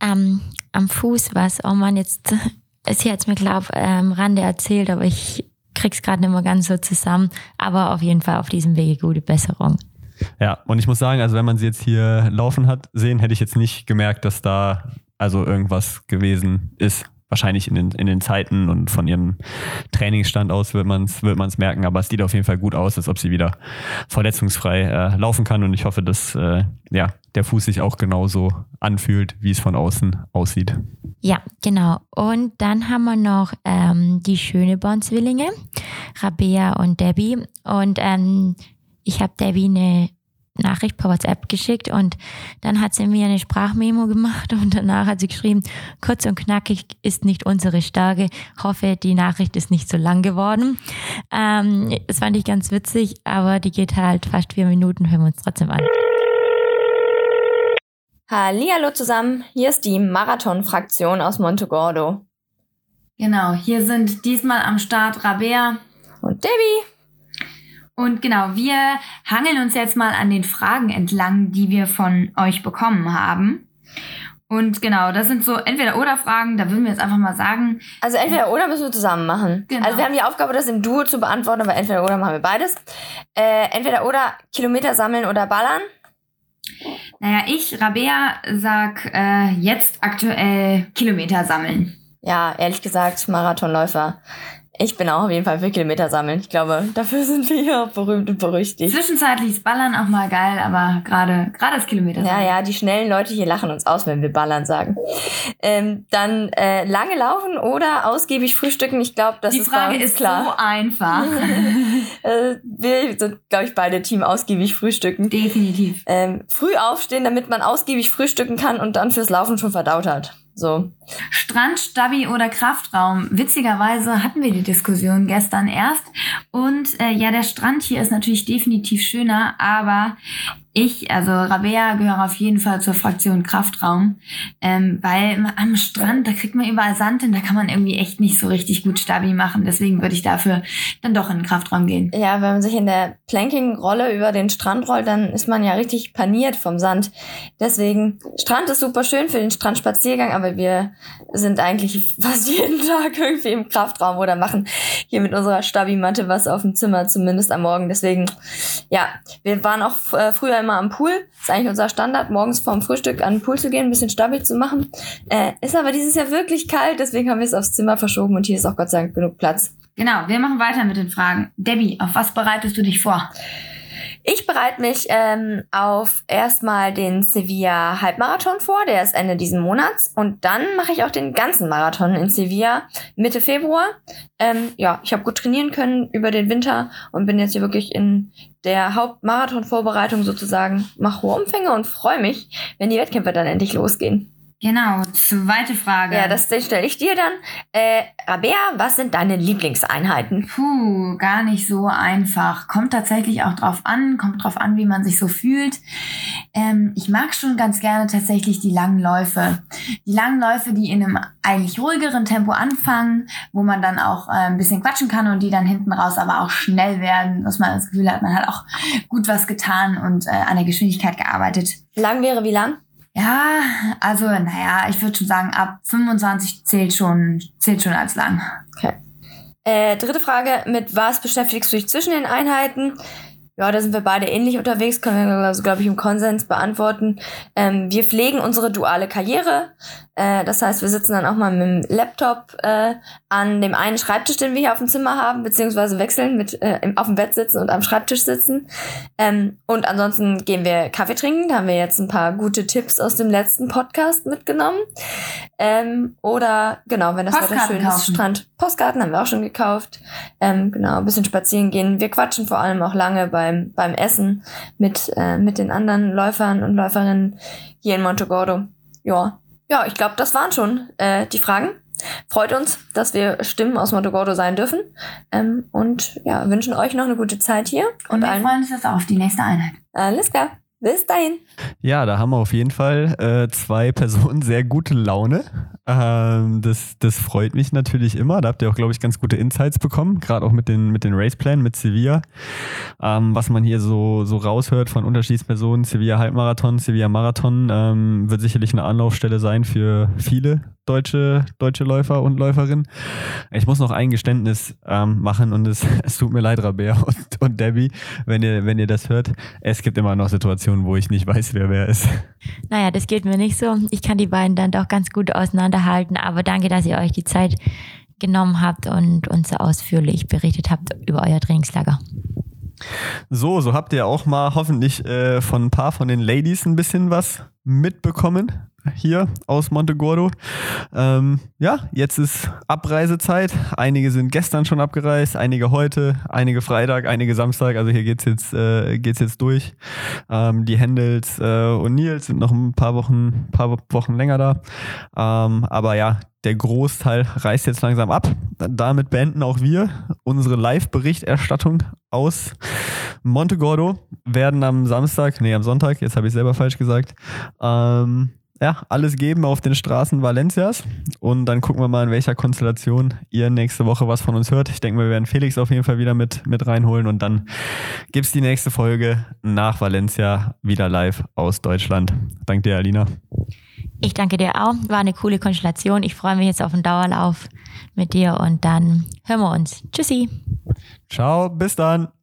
S2: Ähm, am Fuß war es, oh Mann, jetzt, sie hat es mir, glaube ich, am Rande erzählt, aber ich krieg's gerade nicht mehr ganz so zusammen. Aber auf jeden Fall auf diesem Wege gute Besserung.
S1: Ja, und ich muss sagen, also wenn man sie jetzt hier laufen hat sehen, hätte ich jetzt nicht gemerkt, dass da also irgendwas gewesen ist wahrscheinlich in den, in den Zeiten und von ihrem Trainingsstand aus wird man es wird man's merken, aber es sieht auf jeden Fall gut aus, als ob sie wieder verletzungsfrei äh, laufen kann und ich hoffe, dass äh, ja, der Fuß sich auch genauso anfühlt, wie es von außen aussieht.
S2: Ja, genau. Und dann haben wir noch ähm, die Schöneborn-Zwillinge, Rabea und Debbie. Und ähm, ich habe Debbie eine Nachricht per WhatsApp geschickt und dann hat sie mir eine Sprachmemo gemacht und danach hat sie geschrieben, kurz und knackig ist nicht unsere Stärke. Hoffe, die Nachricht ist nicht so lang geworden. Ähm, das fand ich ganz witzig, aber die geht halt fast vier Minuten, hören wir uns trotzdem an.
S10: Hallo zusammen, hier ist die Marathon-Fraktion aus Montegordo.
S11: Genau, hier sind diesmal am Start Rabea
S10: und Debbie.
S11: Und genau, wir hangeln uns jetzt mal an den Fragen entlang, die wir von euch bekommen haben. Und genau, das sind so entweder oder Fragen, da würden wir jetzt einfach mal sagen.
S10: Also entweder oder müssen wir zusammen machen. Genau. Also wir haben die Aufgabe, das im Duo zu beantworten, aber entweder oder machen wir beides. Äh, entweder oder Kilometer sammeln oder ballern.
S11: Naja, ich, Rabea, sag äh, jetzt aktuell Kilometer sammeln.
S10: Ja, ehrlich gesagt, Marathonläufer. Ich bin auch auf jeden Fall für Kilometer sammeln. Ich glaube, dafür sind wir hier berühmt und berüchtigt.
S11: Zwischenzeitlich ist Ballern auch mal geil, aber gerade gerade das Kilometer
S10: Ja, ja, die schnellen Leute hier lachen uns aus, wenn wir ballern sagen. Ähm, dann äh, lange laufen oder ausgiebig frühstücken. Ich glaube, das
S11: Die
S10: ist
S11: Frage ist
S10: klar.
S11: so einfach.
S10: äh, wir sind, glaube ich, beide Team ausgiebig frühstücken.
S11: Definitiv.
S10: Ähm, früh aufstehen, damit man ausgiebig frühstücken kann und dann fürs Laufen schon verdaut hat. So.
S11: Strand, Stabi oder Kraftraum? Witzigerweise hatten wir die Diskussion gestern erst. Und äh, ja, der Strand hier ist natürlich definitiv schöner, aber ich, also Rabea, gehöre auf jeden Fall zur Fraktion Kraftraum, ähm, weil am Strand, da kriegt man überall Sand hin, da kann man irgendwie echt nicht so richtig gut Stabi machen. Deswegen würde ich dafür dann doch in den Kraftraum gehen.
S10: Ja, wenn man sich in der Planking-Rolle über den Strand rollt, dann ist man ja richtig paniert vom Sand. Deswegen, Strand ist super schön für den Strandspaziergang, aber wir sind eigentlich fast jeden Tag irgendwie im Kraftraum oder machen hier mit unserer Stabi-Matte was auf dem Zimmer, zumindest am Morgen. Deswegen, ja, wir waren auch äh, früher immer am Pool. ist eigentlich unser Standard, morgens vorm Frühstück an den Pool zu gehen, ein bisschen Stabi zu machen. Äh, ist aber dieses Jahr wirklich kalt, deswegen haben wir es aufs Zimmer verschoben und hier ist auch Gott sei Dank genug Platz.
S11: Genau, wir machen weiter mit den Fragen. Debbie, auf was bereitest du dich vor?
S10: Ich bereite mich ähm, auf erstmal den Sevilla Halbmarathon vor, der ist Ende diesen Monats. Und dann mache ich auch den ganzen Marathon in Sevilla Mitte Februar. Ähm, ja, ich habe gut trainieren können über den Winter und bin jetzt hier wirklich in der Hauptmarathon-Vorbereitung sozusagen, mache hohe Umfänge und freue mich, wenn die Wettkämpfe dann endlich losgehen.
S11: Genau, zweite Frage.
S10: Ja, das stelle ich dir dann. Äh, Rabea, was sind deine Lieblingseinheiten?
S11: Puh, gar nicht so einfach. Kommt tatsächlich auch drauf an, kommt drauf an, wie man sich so fühlt. Ähm, ich mag schon ganz gerne tatsächlich die langen Läufe. Die langen Läufe, die in einem eigentlich ruhigeren Tempo anfangen, wo man dann auch äh, ein bisschen quatschen kann und die dann hinten raus aber auch schnell werden, dass man das Gefühl hat, man hat auch gut was getan und äh, an der Geschwindigkeit gearbeitet.
S10: Lang wäre wie lang?
S11: Ja, also naja, ich würde schon sagen, ab 25 zählt schon, zählt schon als lang.
S10: Okay. Äh, dritte Frage, mit was beschäftigst du dich zwischen den Einheiten? Ja, da sind wir beide ähnlich unterwegs, können wir, also, glaube ich, im Konsens beantworten. Ähm, wir pflegen unsere duale Karriere. Äh, das heißt, wir sitzen dann auch mal mit dem Laptop äh, an dem einen Schreibtisch, den wir hier auf dem Zimmer haben, beziehungsweise wechseln mit äh, im, auf dem Bett sitzen und am Schreibtisch sitzen. Ähm, und ansonsten gehen wir Kaffee trinken. Da haben wir jetzt ein paar gute Tipps aus dem letzten Podcast mitgenommen. Ähm, oder genau, wenn das Wetter schön ist. Strand. Postkarten haben wir auch schon gekauft. Ähm, genau, ein bisschen spazieren gehen. Wir quatschen vor allem auch lange beim, beim Essen mit, äh, mit den anderen Läufern und Läuferinnen hier in Montegordo. Ja, ja, ich glaube, das waren schon äh, die Fragen. Freut uns, dass wir Stimmen aus Montegordo sein dürfen. Ähm, und ja, wünschen euch noch eine gute Zeit hier.
S11: Und wir
S10: allen
S11: freuen uns jetzt auf die nächste Einheit.
S10: alles klar. Bis dahin.
S1: Ja, da haben wir auf jeden Fall äh, zwei Personen sehr gute Laune. Ähm, das, das freut mich natürlich immer. Da habt ihr auch, glaube ich, ganz gute Insights bekommen, gerade auch mit den, mit den Raceplan, mit Sevilla. Ähm, was man hier so, so raushört von Unterschiedspersonen, Sevilla Halbmarathon, Sevilla Marathon, ähm, wird sicherlich eine Anlaufstelle sein für viele deutsche, deutsche Läufer und Läuferinnen. Ich muss noch ein Geständnis ähm, machen und es, es tut mir leid, Rabea und, und Debbie, wenn ihr, wenn ihr das hört. Es gibt immer noch Situationen, wo ich nicht weiß, wer wer ist.
S2: Naja, das geht mir nicht so. Ich kann die beiden dann doch ganz gut auseinanderhalten, aber danke, dass ihr euch die Zeit genommen habt und uns so ausführlich berichtet habt über euer Trainingslager.
S1: So, so habt ihr auch mal hoffentlich äh, von ein paar von den Ladies ein bisschen was mitbekommen hier aus Montegordo. Ähm, ja, jetzt ist Abreisezeit. Einige sind gestern schon abgereist, einige heute, einige Freitag, einige Samstag. Also hier geht's jetzt, äh, geht's jetzt durch. Ähm, die Händels äh, und Nils sind noch ein paar Wochen, paar Wochen länger da. Ähm, aber ja, der Großteil reist jetzt langsam ab. Damit beenden auch wir unsere Live-Berichterstattung aus Montegordo. Werden am Samstag, nee, am Sonntag, jetzt habe ich selber falsch gesagt, ähm, ja, alles geben auf den Straßen Valencias. Und dann gucken wir mal, in welcher Konstellation ihr nächste Woche was von uns hört. Ich denke, wir werden Felix auf jeden Fall wieder mit, mit reinholen. Und dann gibt es die nächste Folge nach Valencia wieder live aus Deutschland. Danke dir, Alina.
S2: Ich danke dir auch. War eine coole Konstellation. Ich freue mich jetzt auf den Dauerlauf mit dir und dann hören wir uns. Tschüssi.
S1: Ciao, bis dann.